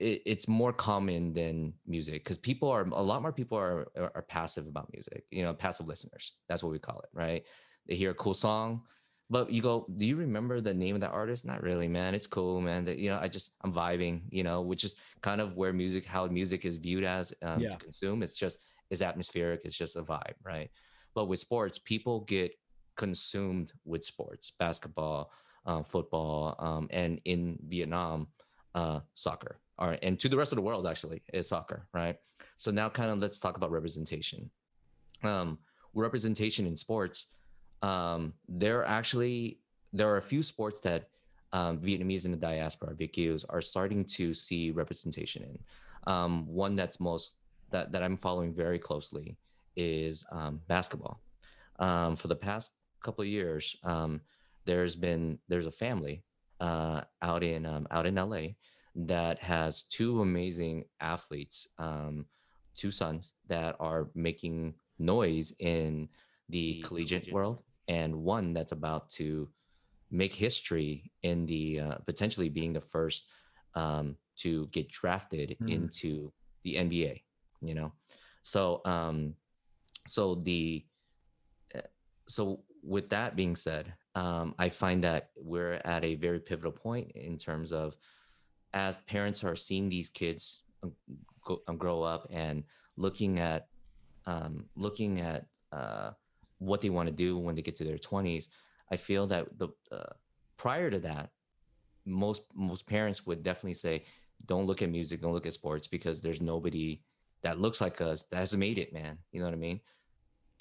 it, it's more common than music because people are a lot more people are, are, are passive about music you know passive listeners. That's what we call it right? They hear a cool song but you go do you remember the name of that artist? Not really man. It's cool man. That you know i just i'm vibing you know which is kind of where music how music is viewed as um, yeah. to consume. It's just is atmospheric. It's just a vibe right? But with sports people get consumed with sports basketball uh, football um, and in vietnam uh, soccer, All right, and to the rest of the world actually is soccer, right? So now, kind of, let's talk about representation. Um, representation in sports, um, there are actually there are a few sports that um, Vietnamese in the diaspora, Việt are starting to see representation in. Um, one that's most that that I'm following very closely is um, basketball. Um, for the past couple of years, um, there's been there's a family uh, out in um, out in LA that has two amazing athletes, um, two sons that are making noise in the collegiate world, and one that's about to make history in the uh, potentially being the first um, to get drafted mm. into the NBA. You know, so um, so the uh, so with that being said, um, I find that we're at a very pivotal point in terms of as parents are seeing these kids um, um, grow up and looking at um, looking at uh, what they want to do when they get to their 20s i feel that the uh, prior to that most most parents would definitely say don't look at music don't look at sports because there's nobody that looks like us that has made it man. You know what i mean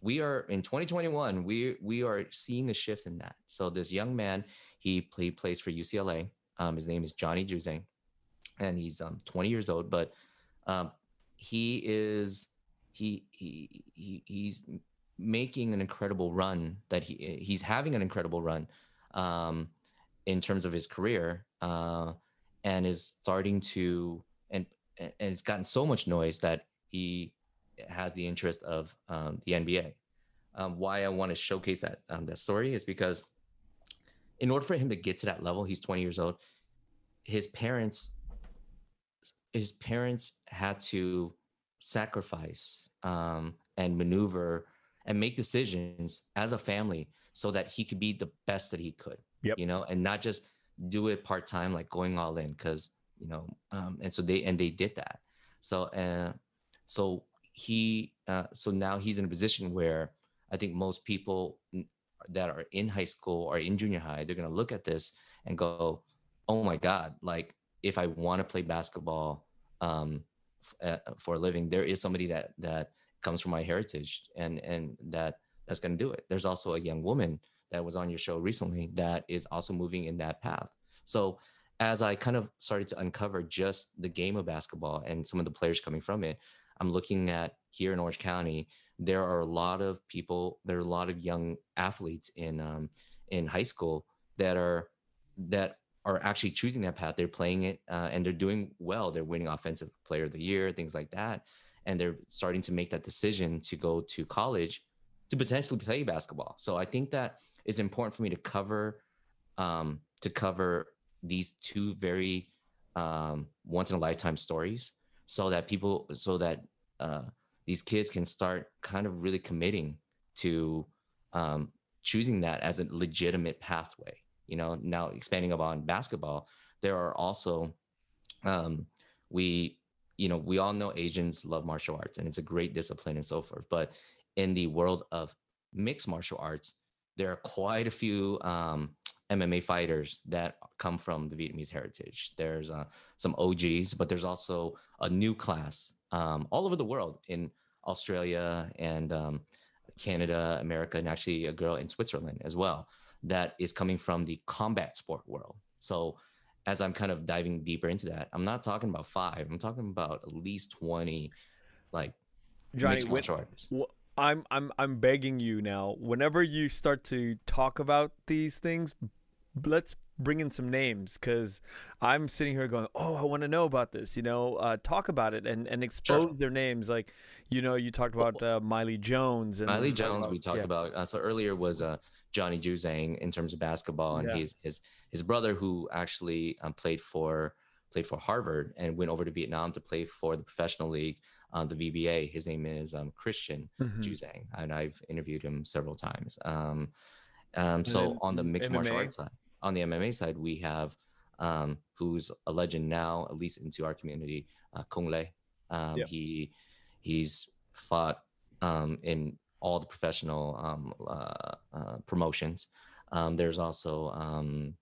we are in 2021 we we are seeing a shift in that. So this young man he, play, plays for ucla um, his name is johnny juzang and he's um, 20 years old but um, he is he, he he he's making an incredible run that he he's having an incredible run um, in terms of his career uh, and is starting to and and it's gotten so much noise that he has the interest of um, the NBA. Um, why I want to showcase that um, that story is because in order for him to get to that level, he's 20 years old. His parents, his parents had to sacrifice um, and maneuver and make decisions as a family so that he could be the best that he could. Yep. You know, and not just do it part time, like going all in, because you know, um, and so they and they did that. So uh, so he uh, so now he's in a position where I think most people that are in high school or in junior high, they're gonna look at this and go, "Oh my God! Like if I want to play basketball um, f- uh, for a living, there is somebody that that comes from my heritage and and that that's gonna do it." There's also a young woman that was on your show recently that is also moving in that path. So as I kind of started to uncover just the game of basketball and some of the players coming from it, I'm looking at here in Orange County, there are a lot of people, there are a lot of young athletes in um, in high school that are that are actually choosing that path. They're playing it uh, and they're doing well. They're winning offensive player of the year, things like that, and they're starting to make that decision to go to college to potentially play basketball. So I think that it's important for me to cover um, to cover these two very um, once in a lifetime stories so that people so that uh, these kids can start kind of really committing to um, choosing that as a legitimate pathway you know? Now expanding upon basketball there are also um, we you know we all know asians love martial arts and it's a great discipline and so forth but in the world of mixed martial arts there are quite a few um, MMA fighters that come from the Vietnamese heritage. There's uh, some OGs, but there's also a new class um, all over the world in Australia and um, Canada, America, and actually a girl in Switzerland as well that is coming from the combat sport world. So as I'm kind of diving deeper into that, I'm not talking about five. I'm talking about at least 20 like Johnny, mixed when- martial artists. Wh- I'm I'm I'm begging you now. Whenever you start to talk about these things, let's bring in some names because I'm sitting here going, "Oh, I want to know about this." You know, uh, talk about it and and expose their names. Like, you know, you talked about uh, Miley Jones and Miley Jones, we talked yeah. about. Uh, so earlier was uh, Johnny Juzang in terms of basketball, and Yeah. his his his brother who actually um, played for played for Harvard and went over to Vietnam to play for the professional league, uh, the VBA. His name is um, Christian Mhm. Juzang, and I've interviewed him several times. Um, um, so on the mixed martial arts side, on the MMA side, we have um, who's a legend now, at least into our community, uh, Cung Le. Um, Yeah. He he's fought um, in all the professional um, uh, uh, promotions. Um, there's also um,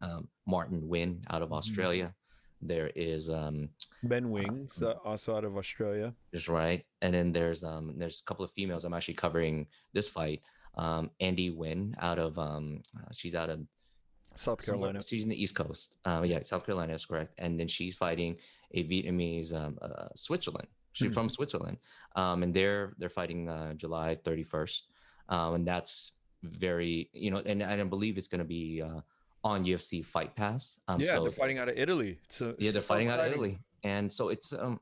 um, Martin Nguyen out of Mhm. Australia. There is um, Ben Nguyen, uh, also out of Australia. is right, and then there's um, there's a couple of females. I'm actually covering this fight. Um, Andy Nguyen out of um, uh, she's out of South Carolina. She's in the East Coast. Um, yeah, South Carolina is correct. And then she's fighting a Vietnamese um, uh, Switzerland. She's Mhm. from Switzerland, um, and they're they're fighting uh, July 31st, um, and that's very you know, and, and I believe it's going to be uh, on UFC Fight Pass. Um, yeah, so they're fighting out of Italy. So yeah, it's they're so fighting out of. Italy, and so it's um,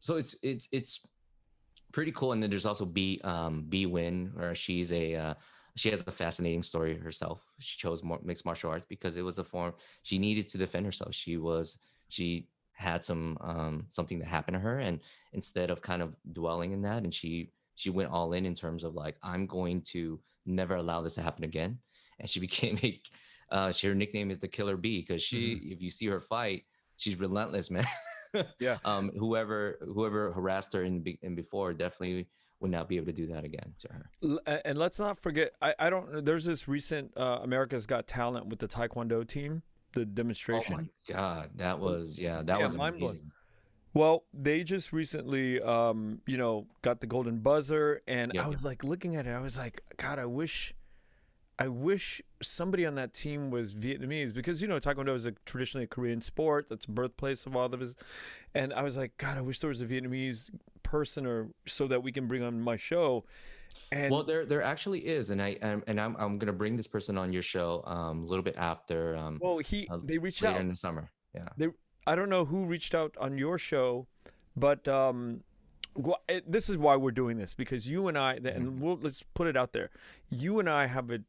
so it's it's it's pretty cool. And then there's also B um Bi Nguyen, where she's a uh, she has a fascinating story herself. She chose more mixed martial arts because it was a form she needed to defend herself. She was she had some um something that happened to her, and instead of kind of dwelling in that, and she she went all in in terms of like I'm going to never allow this to happen again, and she (laughs) became a uh, she, her nickname is the Killer Bee because she, if you see her fight, she's relentless, man. Yeah. (laughs) Um, whoever whoever harassed her in, be- in before definitely would not be able to do that again to her. And let's not forget, I, I don't. There's this recent uh, America's Got Talent with the Taekwondo team, the demonstration. Oh my god, that was yeah, that Yeah, was amazing. Well, they just recently, um, you know, got the golden buzzer, and Yeah. I was like looking at it. I was like, God, I wish, I wish somebody on that team was Vietnamese because you know Taekwondo is a traditionally a Korean sport. That's birthplace of all of us. and I was like, God, I wish there was a Vietnamese person or so that we can bring on my show. And well, there there actually is, and I um, and I'm I'm gonna bring this person on your show um, a little bit after um, well, he uh, they reached later out. in the summer. Yeah. I don't know who reached out on your show, but um, this is why we're doing this because you and I, and we'll, let's put it out there, you and I have a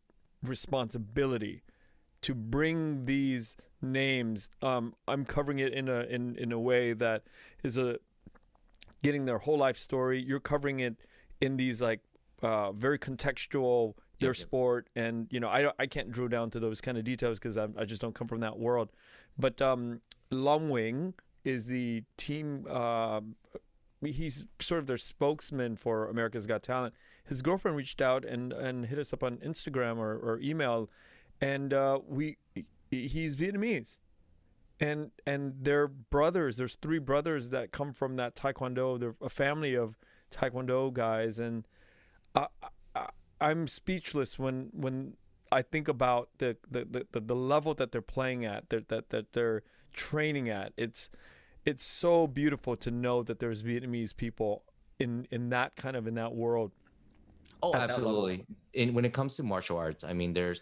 responsibility to bring these names. Um, I'm covering it in a in in a way that is a getting their whole life story. You're covering it in these like uh, very contextual their Yep, yep. sport, and you know I I can't drill down to those kind of details because I, I just don't come from that world. But um, Lam Wing is the team. Uh, he's sort of their spokesman for America's Got Talent. His girlfriend reached out and and hit us up on Instagram or, or email, and uh, we he's Vietnamese, and and they're brothers. There's three brothers that come from that Taekwondo. They're a family of Taekwondo guys, and I, I, I'm speechless when when I think about the the, the, the, level that they're playing at, that that that they're training at. It's it's so beautiful to know that there's Vietnamese people in in that kind of in that world. Oh, at that level. absolutely. And when it comes to martial arts, I mean, there's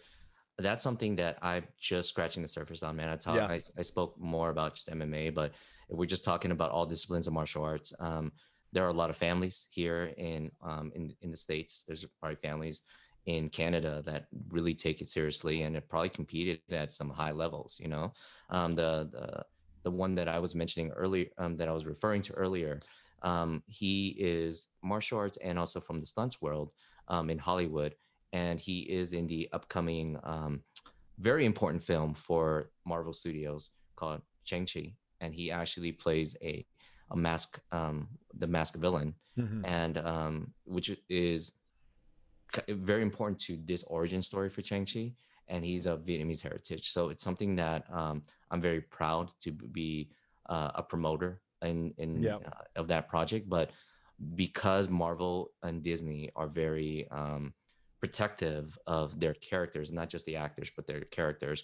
that's something that I'm just scratching the surface on, man. I talk, Yeah. I, I spoke more about just MMA, but if we're just talking about all disciplines of martial arts, um, there are a lot of families here in um, in in the states. There's probably families in Canada that really take it seriously and have probably competed at some high levels. You know, um, the the the one that I was mentioning earlier, um, that I was referring to earlier, um, he is martial arts and also from the stunts world um, in Hollywood, and he is in the upcoming um, very important film for Marvel Studios called Shang Chi, and he actually plays a a mask, um, the mask villain, and um, which is very important to this origin story for Shang Chi, and he's of Vietnamese heritage. So it's something that um, I'm very proud to be uh, a promoter in in Yeah. uh, of that project. But because Marvel and Disney are very um, protective of their characters, not just the actors, but their characters,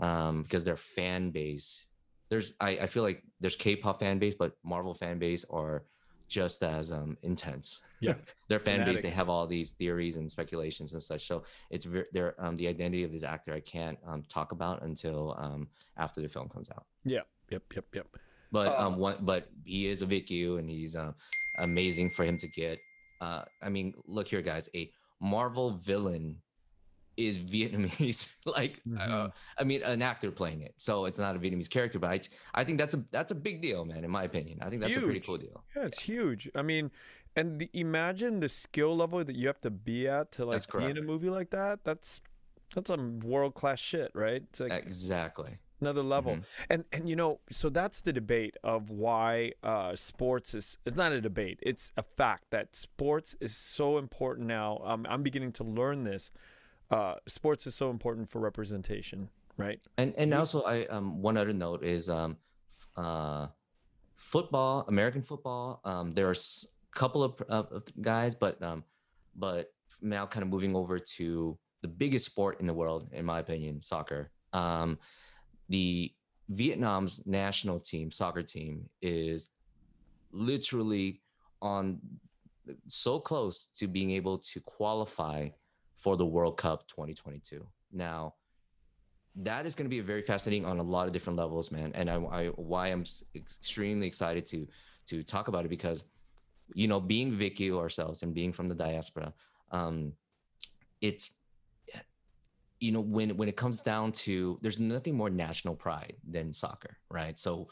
um, because their fan base. There's, I, I feel like there's K-pop fan base, but Marvel fan base are just as um, intense. Yeah. (laughs) their fan base, they have all these theories and speculations and such. So it's very, they're, um, the identity of this actor I can't um, talk about until um, after the film comes out. Yep, yep, yep, yep. But Uh, um, one, but he is a Viet Q, and he's uh, amazing for him to get. Uh, I mean, look here, guys. A Marvel villain is Vietnamese. (laughs) like, uh, Mhm. I mean, an actor playing it, so it's not a Vietnamese character. But I, I think that's a that's a big deal, man. In my opinion, I think that's a pretty cool deal. Yeah, it's huge. I mean, and the, imagine the skill level that you have to be at to like be in a movie like that. That's that's some world class shit, right? It's like Exactly. another level. Mhm. And and you know, so that's the debate of why uh, sports is. It's not a debate. It's a fact that sports is so important now. Um, I'm beginning to learn this. Uh, sports is so important for representation, right? And and also, I um one other note is um, uh, football, American football. Um, there are a couple of, of of guys, but um, but now kind of moving over to the biggest sport in the world, in my opinion, soccer. Um, the Vietnam's national team, soccer team, is literally on so close to being able to qualify for the World Cup 2022. Now, that is going to be very fascinating on a lot of different levels, man. And I, I why I'm extremely excited to to talk about it because, you know, being Viet Q ourselves and being from the diaspora, um, it's you know when when it comes down to there's nothing more national pride than soccer, right? So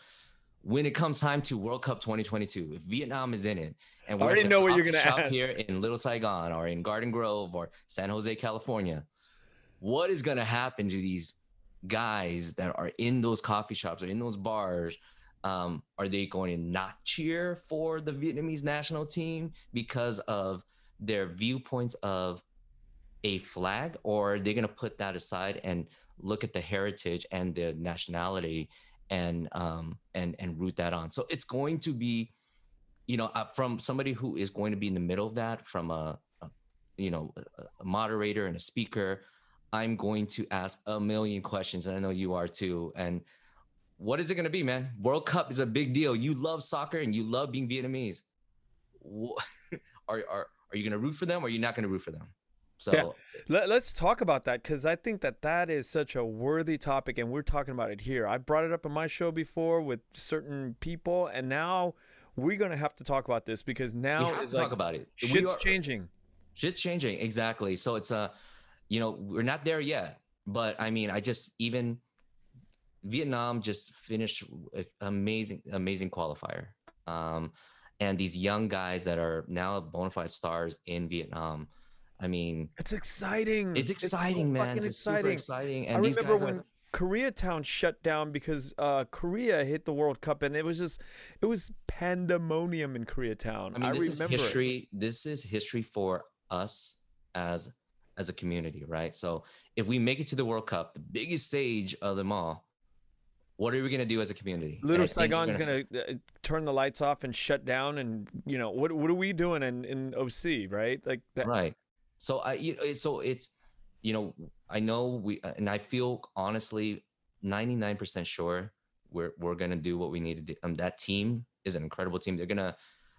when it comes time to World Cup 2022, if Vietnam is in it, and we're already know what you're gonna shop ask. here in Little Saigon or in Garden Grove or San Jose, California, what is going to happen to these guys that are in those coffee shops or in those bars? Um, are they going to not cheer for the Vietnamese national team because of their viewpoints of a flag, or are they going to put that aside and look at the heritage and the nationality and um, and and root that on? So it's going to be, you know, uh, from somebody who is going to be in the middle of that, from a, a you know a- moderator and a speaker. I'm going to ask a million questions, and I know you are too. And what is it going to be, man? World Cup is a big deal. You love soccer and you love being Vietnamese. (laughs) Are are are you going to root for them, or are you not going to root for them? So Yeah. Let, let's talk about that because I think that that is such a worthy topic, and we're talking about it here. I brought it up on my show before with certain people, and now we're gonna have to talk about this because now we have it's to like talk about it. Shit's are- changing. Shit's changing exactly. So it's a, you know, we're not there yet, but I mean, I just even Vietnam just finished amazing, amazing qualifier. Um, and these young guys that are now bona fide stars in Vietnam. I mean, it's exciting. It's exciting, it's so man. It's exciting. super exciting. And I remember when are, Koreatown shut down because uh, Korea hit the World Cup, and it was just it was pandemonium in Koreatown. I mean, this remember is it. history. This is history for us as as a community, right? So if we make it to the World Cup, the biggest stage of them all, what are we gonna do as a community? Little I Saigon's gonna, uh, turn the lights off and shut down, and you know what? What are we doing in in OC, right? Like that. right. So I, you know, so it's, you know, I know we, uh, and I feel honestly, ninety nine percent sure we're we're gonna do what we need to do. Um, that team is an incredible team. They're gonna,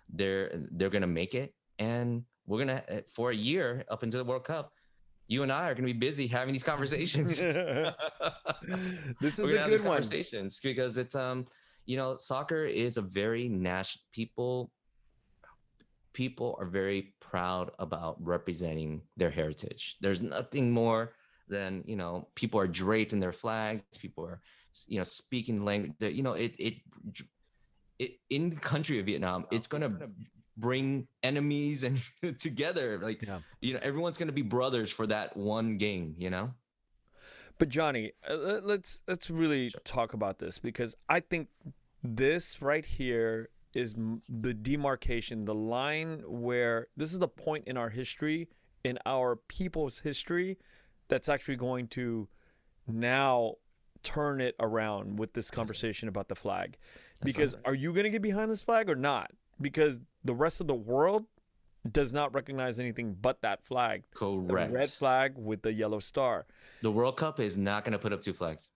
they're they're gonna make it, and we're gonna uh, for a year up until the World Cup. You and I are going to be busy having these conversations. (laughs) this We're is a good one. conversations because it's um you know soccer is a very national people people are very proud about representing their heritage. There's nothing more than you know people are draped in their flags people are you know speaking language that you know it it, it in the country of vietnam it's going to bring enemies and (laughs) together like Yeah. you know everyone's going to be brothers for that one game you know? But Johnny, uh, let- let's let's really talk about this because I think this right here is the demarcation, the line where this is the point in our history, in our people's history, that's actually going to now turn it around with this conversation about the flag. Because are you going to get behind this flag or not? Because the rest of the world does not recognize anything but that flag. correct The red flag with the yellow star. The World Cup is not going to put up two flags.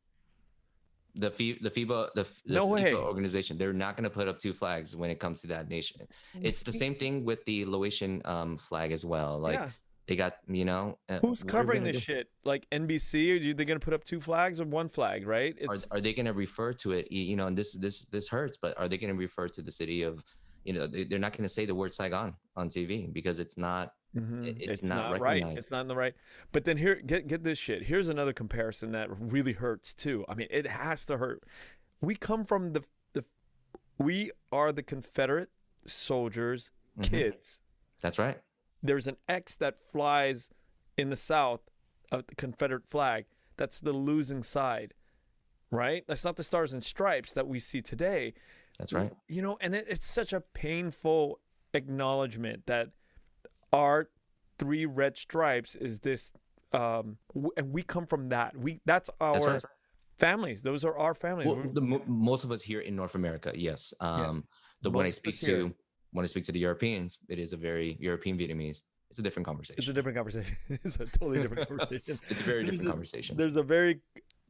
The FIBA, the FIBA, the, the No FIFA way. organization, they're not going to put up two flags when it comes to that nation. It's the same thing with the Laotian um, flag as well. Like yeah. they got, you know, uh, Who's what are we covering this do? shit? Like NBC? Are they going to put up two flags or one flag? Right? Are, It's are they going to refer to it? You know, and this this this hurts, but are they going to refer to the city of, you know, they, they're not going to say the word Saigon on TV because it's not. Mhm. it- it's, it's not, not right. It's not in the right. But then here, get get this shit. Here's another comparison that really hurts too. I mean, it has to hurt. We come from the the. We are the Confederate soldiers, Mhm. kids. That's right. There's an X that flies in the South of the Confederate flag. That's the losing side, right? That's not the stars and stripes that we see today. That's right. You know, and it, it's such a painful acknowledgement that our three red stripes is this, um, w- and we come from that. We that's our That's right. families. Those are our families. Well, the, mo- most of us here in North America, yes. Um, the when I Most of us speak to when I speak to the Europeans, it is a very European Vietnamese. It's a different conversation. it's a different conversation. (laughs) it's a totally different conversation. (laughs) It's a very There's different a- conversation. There's a very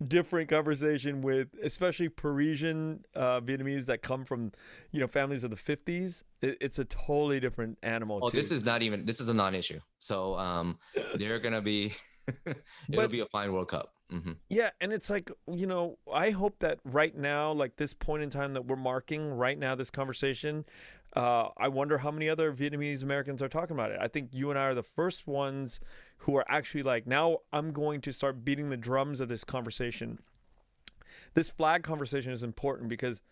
different conversation with especially Parisian uh, Vietnamese that come from, you know, families of the 50s. It, it's a totally different animal. Oh, too. this is not even. This is a non-issue. So um, (laughs) they're gonna be. (laughs) it'll But- be a fine World Cup. hmm Yeah, and it's like, you know, I hope that right now, like this point in time that we're marking right now, this conversation, uh, I wonder how many other Vietnamese Americans are talking about it. I think you and I are the first ones who are actually like, now I'm going to start beating the drums of this conversation. This flag conversation is important because,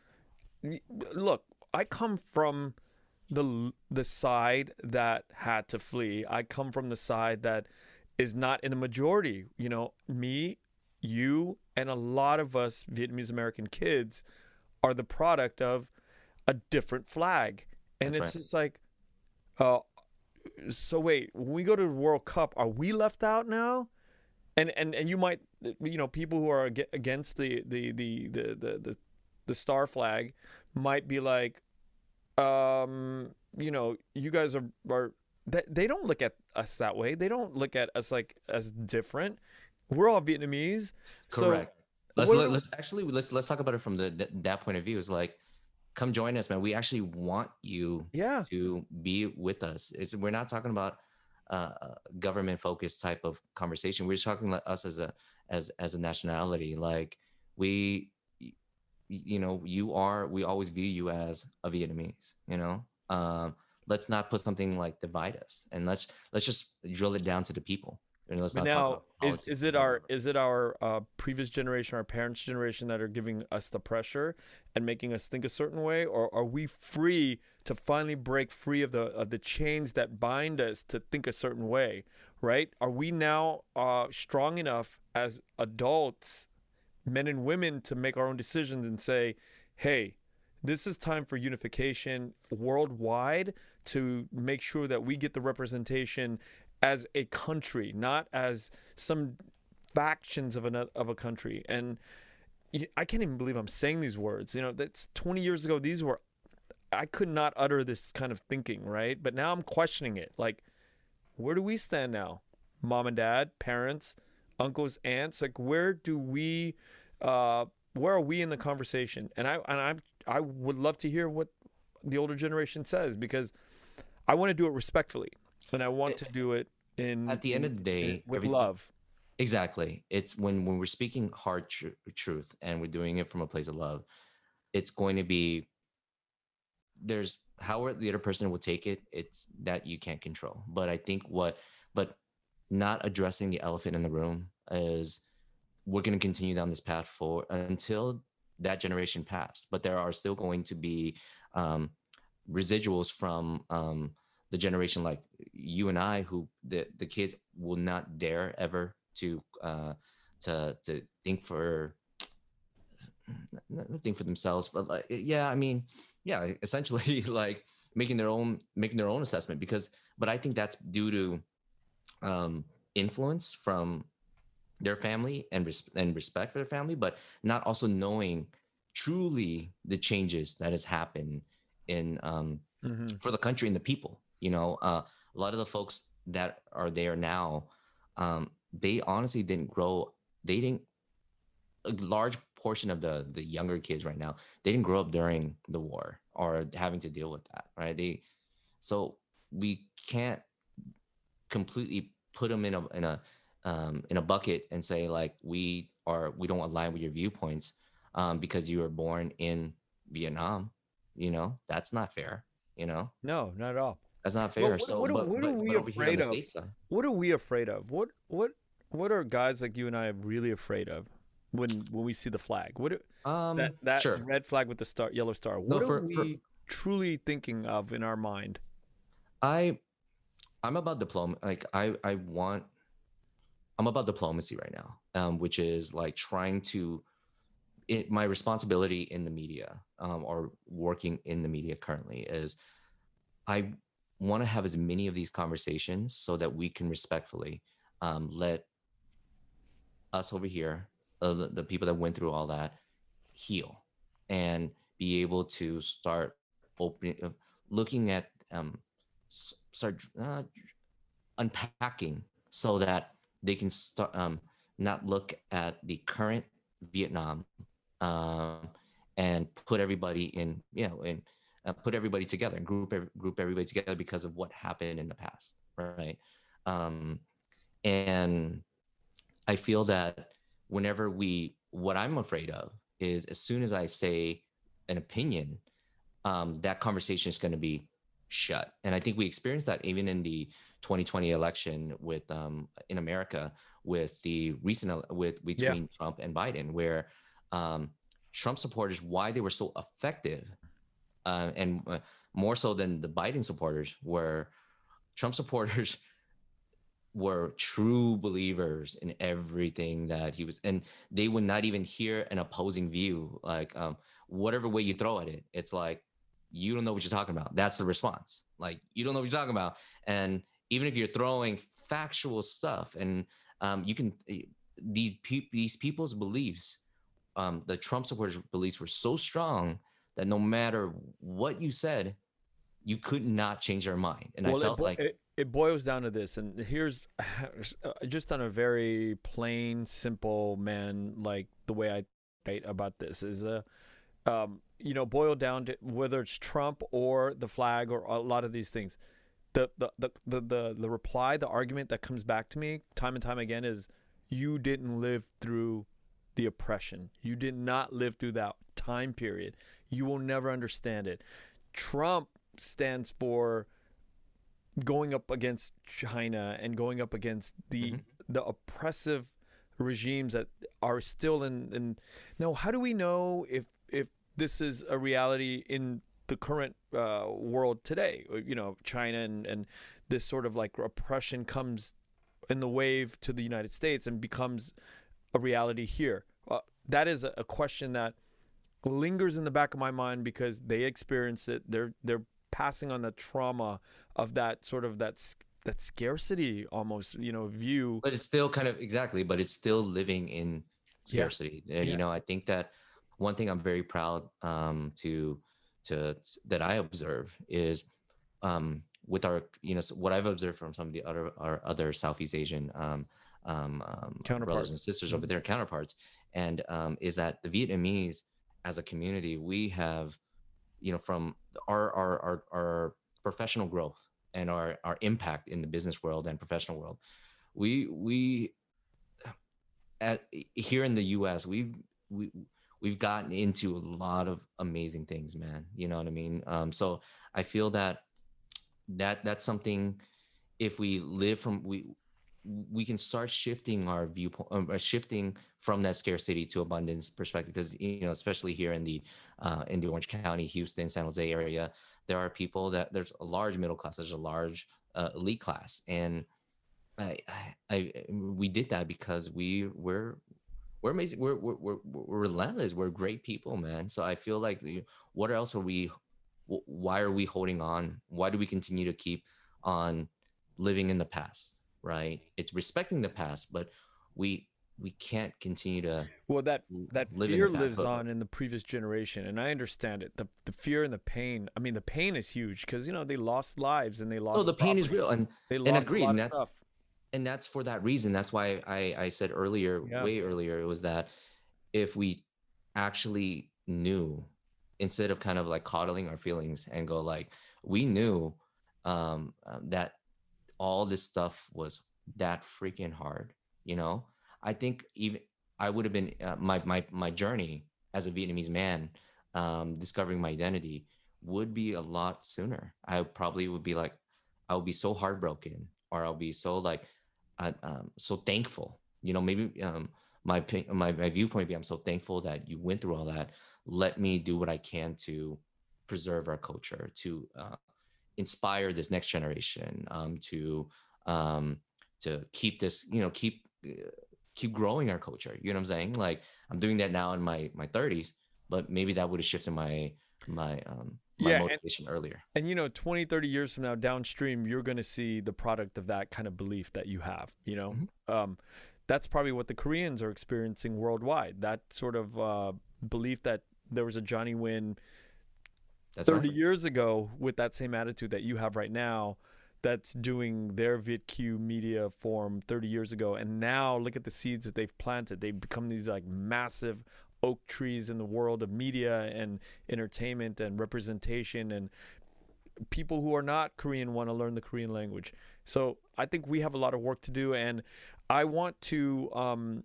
look, I come from the the side that had to flee. I come from the side that is not in the majority. You know, me, you, and a lot of us Vietnamese American kids are the product of a different flag. And That's it's right. just like, uh, so wait, when we go to the World Cup, are we left out now? And and and you might, you know, people who are against the the the the the the, the star flag might be like, um, you know, you guys are are they, they don't look at us that way. They don't look at us like as different. We're all Vietnamese. Correct. So let's let, let's actually let's let's talk about it from the that, that point of view. It's like, come join us, man. We actually want you yeah, to be with us. It's we're not talking about uh, government focused type of conversation. We're just talking about us as a as as a nationality. Like we, you know, you are. We always view you as a Vietnamese. You know, um, let's not put something like divide us, and let's let's just drill it down to the people. Let's not talk now, about is is it our is it our uh, previous generation, our parents' generation, that are giving us the pressure and making us think a certain way, or are we free to finally break free of the of the chains that bind us to think a certain way? Right? Are we now uh, strong enough as adults, men and women, to make our own decisions and say, "Hey, this is time for unification worldwide to make sure that we get the representation as a country, not as some factions of a of a country." And I can't even believe I'm saying these words. You know, that's 20 years ago. These were I could not utter this kind of thinking, right? But now I'm questioning it. Like, where do we stand now? Mom and dad, parents, uncles, aunts. Like, where do we? Uh, where are we in the conversation? And I and I I would love to hear what the older generation says because I want to do it respectfully and I want to do it in At the end of the in- day, with love. Exactly. It's when when we're speaking hard tru- truth and we're doing it from a place of love, it's going to be there's how the other person will take it. It's that you can't control. But I think what but not addressing the elephant in the room is we're going to continue down this path for until that generation passed. But there are still going to be um, residuals from um, the generation like you and I, who the the kids will not dare ever to uh, to to think for not not think for themselves, but like yeah, I mean, yeah, (laughs) essentially like making their own making their own assessment because, but I think that's due to um, influence from their family and res- and respect for their family, but not also knowing truly the changes that has happened in um, Mm-hmm. for the country and the people. You know, uh, a lot of the folks that are there now, um, they honestly didn't grow. They didn't. A large portion of the the younger kids right now, they didn't grow up during the war or having to deal with that, right? They, so we can't completely put them in a in a um, in a bucket and say like we are we don't align with your viewpoints um, because you were born in Vietnam. You know, that's not fair. You know, No, not at all. That's not fair. what- so, what are- but, what are we but over here on afraid of? stateside- What are we afraid of? What what what are guys like you and I really afraid of when when we see the flag? What are- Um, that that sure. red flag with the star yellow star? What for- are for- we truly thinking of in our mind? I, I'm about diploma. Like I, I want. I'm about diplomacy right now, um, which is like trying to. It, my responsibility in the media, um, or working in the media currently, is I want to have as many of these conversations so that we can respectfully um, let us over here, uh, the, the people that went through all that, heal and be able to start opening, uh, looking at, um, start uh, unpacking so that they can start um, not look at the current Vietnam um, and put everybody in, you know, in uh, put everybody together and group group everybody together because of what happened in the past, right? Um, and I feel that whenever we, what I'm afraid of is as soon as I say an opinion, um, that conversation is going to be shut. And I think we experienced that even in the 2020 election with um, in America with the recent with between Trump and Biden, where um, Trump supporters why they were so effective, uh, and uh, more so than the Biden supporters where Trump supporters (laughs) were true believers in everything that he was and they would not even hear an opposing view. Like um whatever way you throw at it it's like you don't know what you're talking about. That's the response. Like you don't know what you're talking about. And even if you're throwing factual stuff and um you can eh, these pe- these people's beliefs um the trump supporters beliefs were so strong that no matter what you said you could not change their mind and i felt it, like it, it boils down to this, and here's (sighs) uh, just on a very plain, simple man, like the way I write about this is a. Um, you know, boil down to whether it's Trump or the flag or a lot of these things. The, the the the the the reply, the argument that comes back to me time and time again is, you didn't live through the oppression. You did not live through that time period. You will never understand it. Trump stands for going up against China and going up against the Mhm. the oppressive regimes that are still in in no how do we know if if this is a reality in the current uh, world today you know china and and this sort of like oppression comes in the wave to the united states and becomes a reality here uh, that is a question that lingers in the back of my mind because they experience it. They're they're passing on the trauma of that sort of that that scarcity almost you know view. But it's still kind of exactly but it's still living in scarcity. Yeah. you know i think that one thing i'm very proud um, to to that i observe is um, with our you know what i've observed from some of the other our other southeast asian um, um, um brothers and sisters over mm-hmm. there counterparts and um, is that the vietnamese as a community we have you know from our our our, our professional growth and our our impact in the business world and professional world we we at here in the US we've we we've gotten into a lot of amazing things man. You know what i mean? Um so i feel that that that's something if we live from we we can start shifting our viewpoint uh, shifting from that scarcity to abundance perspective because you know especially here in the uh, in the orange county houston san jose area there are people that there's a large middle class, there's a large uh, elite class, and I, I, I, we did that because we we're we're amazing. We're, we're we're we're relentless. We're great people, man. So I feel like what else are we? Why are we holding on? Why do we continue to keep on living in the past? Right? It's respecting the past, but we we can't continue to well that that fear lives on in the previous generation and i understand it the the fear and the pain i mean the pain is huge because you know they lost lives and they lost oh the pain is real and they lost and agreed, a lot and of stuff and that's for that reason that's why i i said earlier yeah. way earlier it was that if we actually knew instead of kind of like coddling our feelings and go like we knew um, um that all this stuff was that freaking hard you know I think even I would have been uh, my my my journey as a Vietnamese man, um, discovering my identity would be a lot sooner. I probably would be like, I would be so heartbroken, or I'll be so like, uh, um, so thankful. You know, maybe um, my my my viewpoint be I'm so thankful that you went through all that. Let me do what I can to preserve our culture, to uh, inspire this next generation, um, to um, to keep this, you know, keep uh, keep growing our culture. You know what I'm saying? Like I'm doing that now in my my 30s, but maybe that would have shifted my my um my yeah, motivation and, earlier. And you know, 20, 30 years from now downstream, you're going to see the product of that kind of belief that you have, you know. Mm-hmm. Um that's probably what the Koreans are experiencing worldwide. That sort of uh, belief that there was a Johnny Nguyen that's 30 right. years ago with that same attitude that you have right now that's doing their Viet Q media form 30 years ago. And now look at the seeds that they've planted. They've become these like massive oak trees in the world of media and entertainment and representation. And people who are not Korean want to learn the Korean language. So I think we have a lot of work to do. And I want to. Um,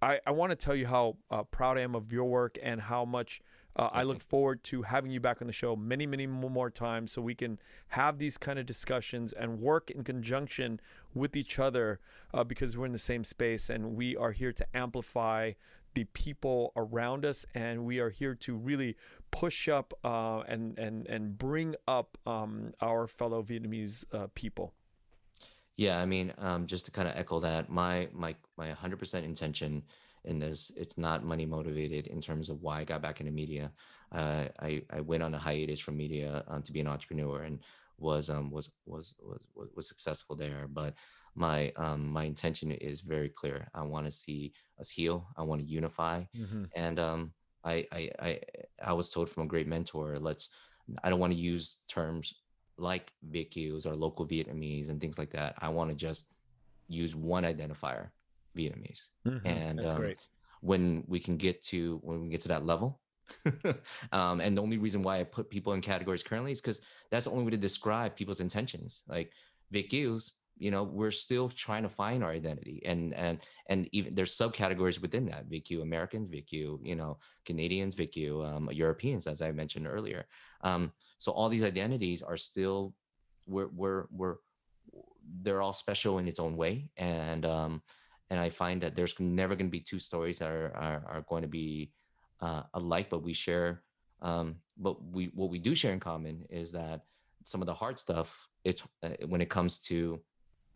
I, I want to tell you how uh, proud I am of your work and how much uh, I look forward to having you back on the show many, many more times so we can have these kind of discussions and work in conjunction with each other uh, because we're in the same space and we are here to amplify the people around us and we are here to really push up uh, and, and, and bring up um, our fellow Vietnamese uh, people. Yeah, I mean, um, just to kind of echo that, my my my 100% intention in this. It's not money motivated in terms of why I got back into media. Uh, I I went on a hiatus from media um, to be an entrepreneur and was um was was was was successful there. But my um my intention is very clear. I want to see us heal. I want to unify. Mm-hmm. And um I I I I was told from a great mentor, let's. I don't want to use terms like Viet Qs or local Vietnamese and things like that. I want to just use one identifier Vietnamese. Mm-hmm. And um, when we can get to when we get to that level, (laughs) um, and the only reason why I put people in categories currently is because that's the only way to describe people's intentions. Like Viet Qs, you know, we're still trying to find our identity, and and and even there's subcategories within that: VQ Americans, VQ you know, Canadians, VQ um, Europeans, as I mentioned earlier. Um, so all these identities are still we're we're we're they're all special in its own way, and um, and I find that there's never going to be two stories that are are, are going to be uh, alike, but we share. Um, but we what we do share in common is that some of the hard stuff. It's uh, when it comes to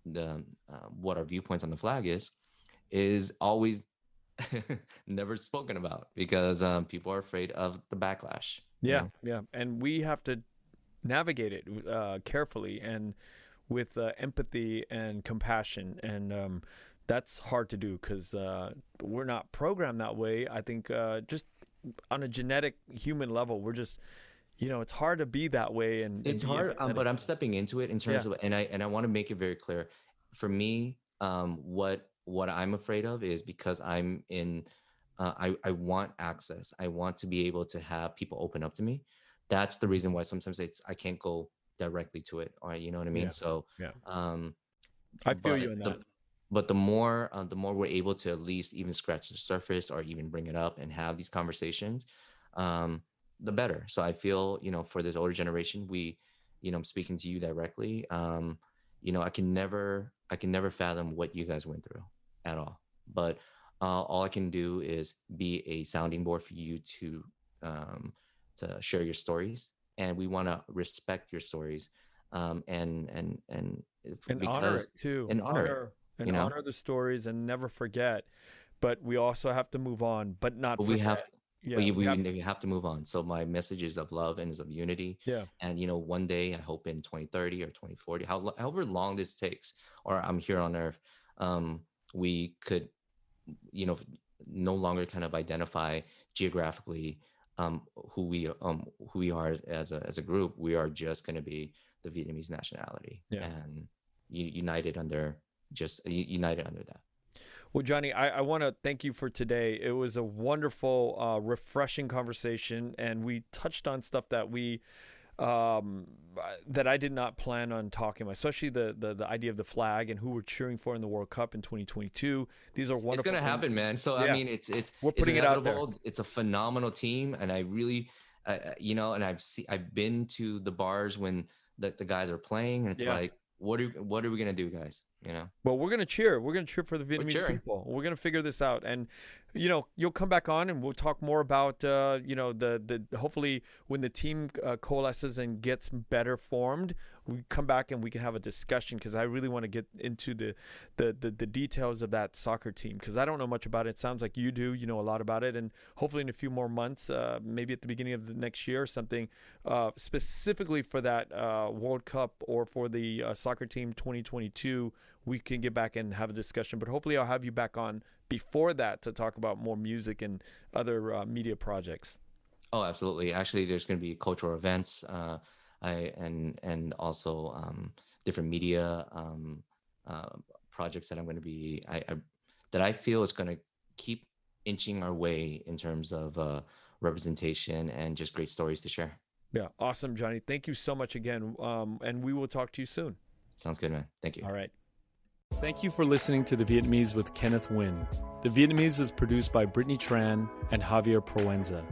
the uh, what our viewpoints on the flag is, is always (laughs) never spoken about because um, people are afraid of the backlash. Yeah, know? yeah, and we have to navigate it uh, carefully and with uh, empathy and compassion and um, that's hard to do because uh, we're not programmed that way. I think uh, just on a genetic human level, we're just you know it's hard to be that way and it's and hard um, but i'm stepping into it in terms yeah. of and i and i want to make it very clear for me um, what what i'm afraid of is because i'm in uh, I, I want access i want to be able to have people open up to me that's the reason why sometimes it's i can't go directly to it or you know what i mean yeah. so yeah um i feel you in that but the more uh, the more we're able to at least even scratch the surface or even bring it up and have these conversations um, the better. So i feel you know for this older generation we you know i'm speaking to you directly um, you know i can never i can never fathom what you guys went through at all. But uh, all i can do is be a sounding board for you to um, to share your stories and we want to respect your stories um, and and and, and because, honor it too and honor, honor and you know? honor the stories and never forget. But we also have to move on, but not. But we have to. Yeah, we, we, have, we have to move on. So my message is of love and is of unity. Yeah. And you know, one day I hope in 2030 or 2040, how, however long this takes, or I'm here on Earth, um, we could, you know, no longer kind of identify geographically um, who we um, who we are as a as a group. We are just going to be the Vietnamese nationality yeah. and united under just united under that. Well, Johnny, I, I want to thank you for today. It was a wonderful, uh, refreshing conversation, and we touched on stuff that we um, that I did not plan on talking about, especially the, the the idea of the flag and who we're cheering for in the World Cup in 2022. These are wonderful. It's gonna happen, man. So yeah. I mean, it's it's we're putting it's it out there. It's a phenomenal team, and I really, uh, you know, and I've seen I've been to the bars when the, the guys are playing, and it's yeah. like, what are what are we gonna do, guys? you know. Well, we're gonna cheer. We're gonna cheer for the Vietnamese we're people. We're gonna figure this out, and you know, you'll come back on and we'll talk more about, uh, you know, the the hopefully when the team uh, coalesces and gets better formed, we come back and we can have a discussion because I really want to get into the, the the the details of that soccer team because I don't know much about it. it. Sounds like you do. You know a lot about it, and hopefully in a few more months, uh, maybe at the beginning of the next year, or something uh, specifically for that uh, World Cup or for the uh, soccer team 2022 we can get back and have a discussion. But hopefully, I'll have you back on before that to talk about more music and other uh, media projects. Oh, absolutely. Actually, there's going to be cultural events, uh, I and and also um, different media um, uh, projects that I'm going to be I, I, that I feel is going to keep inching our way in terms of uh, representation and just great stories to share. Yeah, awesome, Johnny. Thank you so much again, um, and we will talk to you soon. Sounds good, man. Thank you. All right. Thank you for listening to The Vietnamese with Kenneth Nguyen. The Vietnamese is produced by Brittany Tran and Javier Proenza.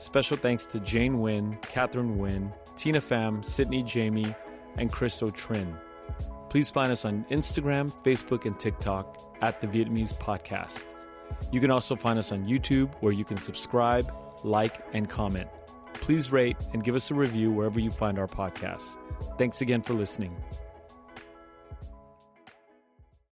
Special thanks to Jane Wynn, Catherine Wynn, Tina Pham, Sydney Jamie, and Christo Trin. Please find us on Instagram, Facebook, and TikTok at The Vietnamese Podcast. You can also find us on YouTube where you can subscribe, like, and comment. Please rate and give us a review wherever you find our podcast. Thanks again for listening.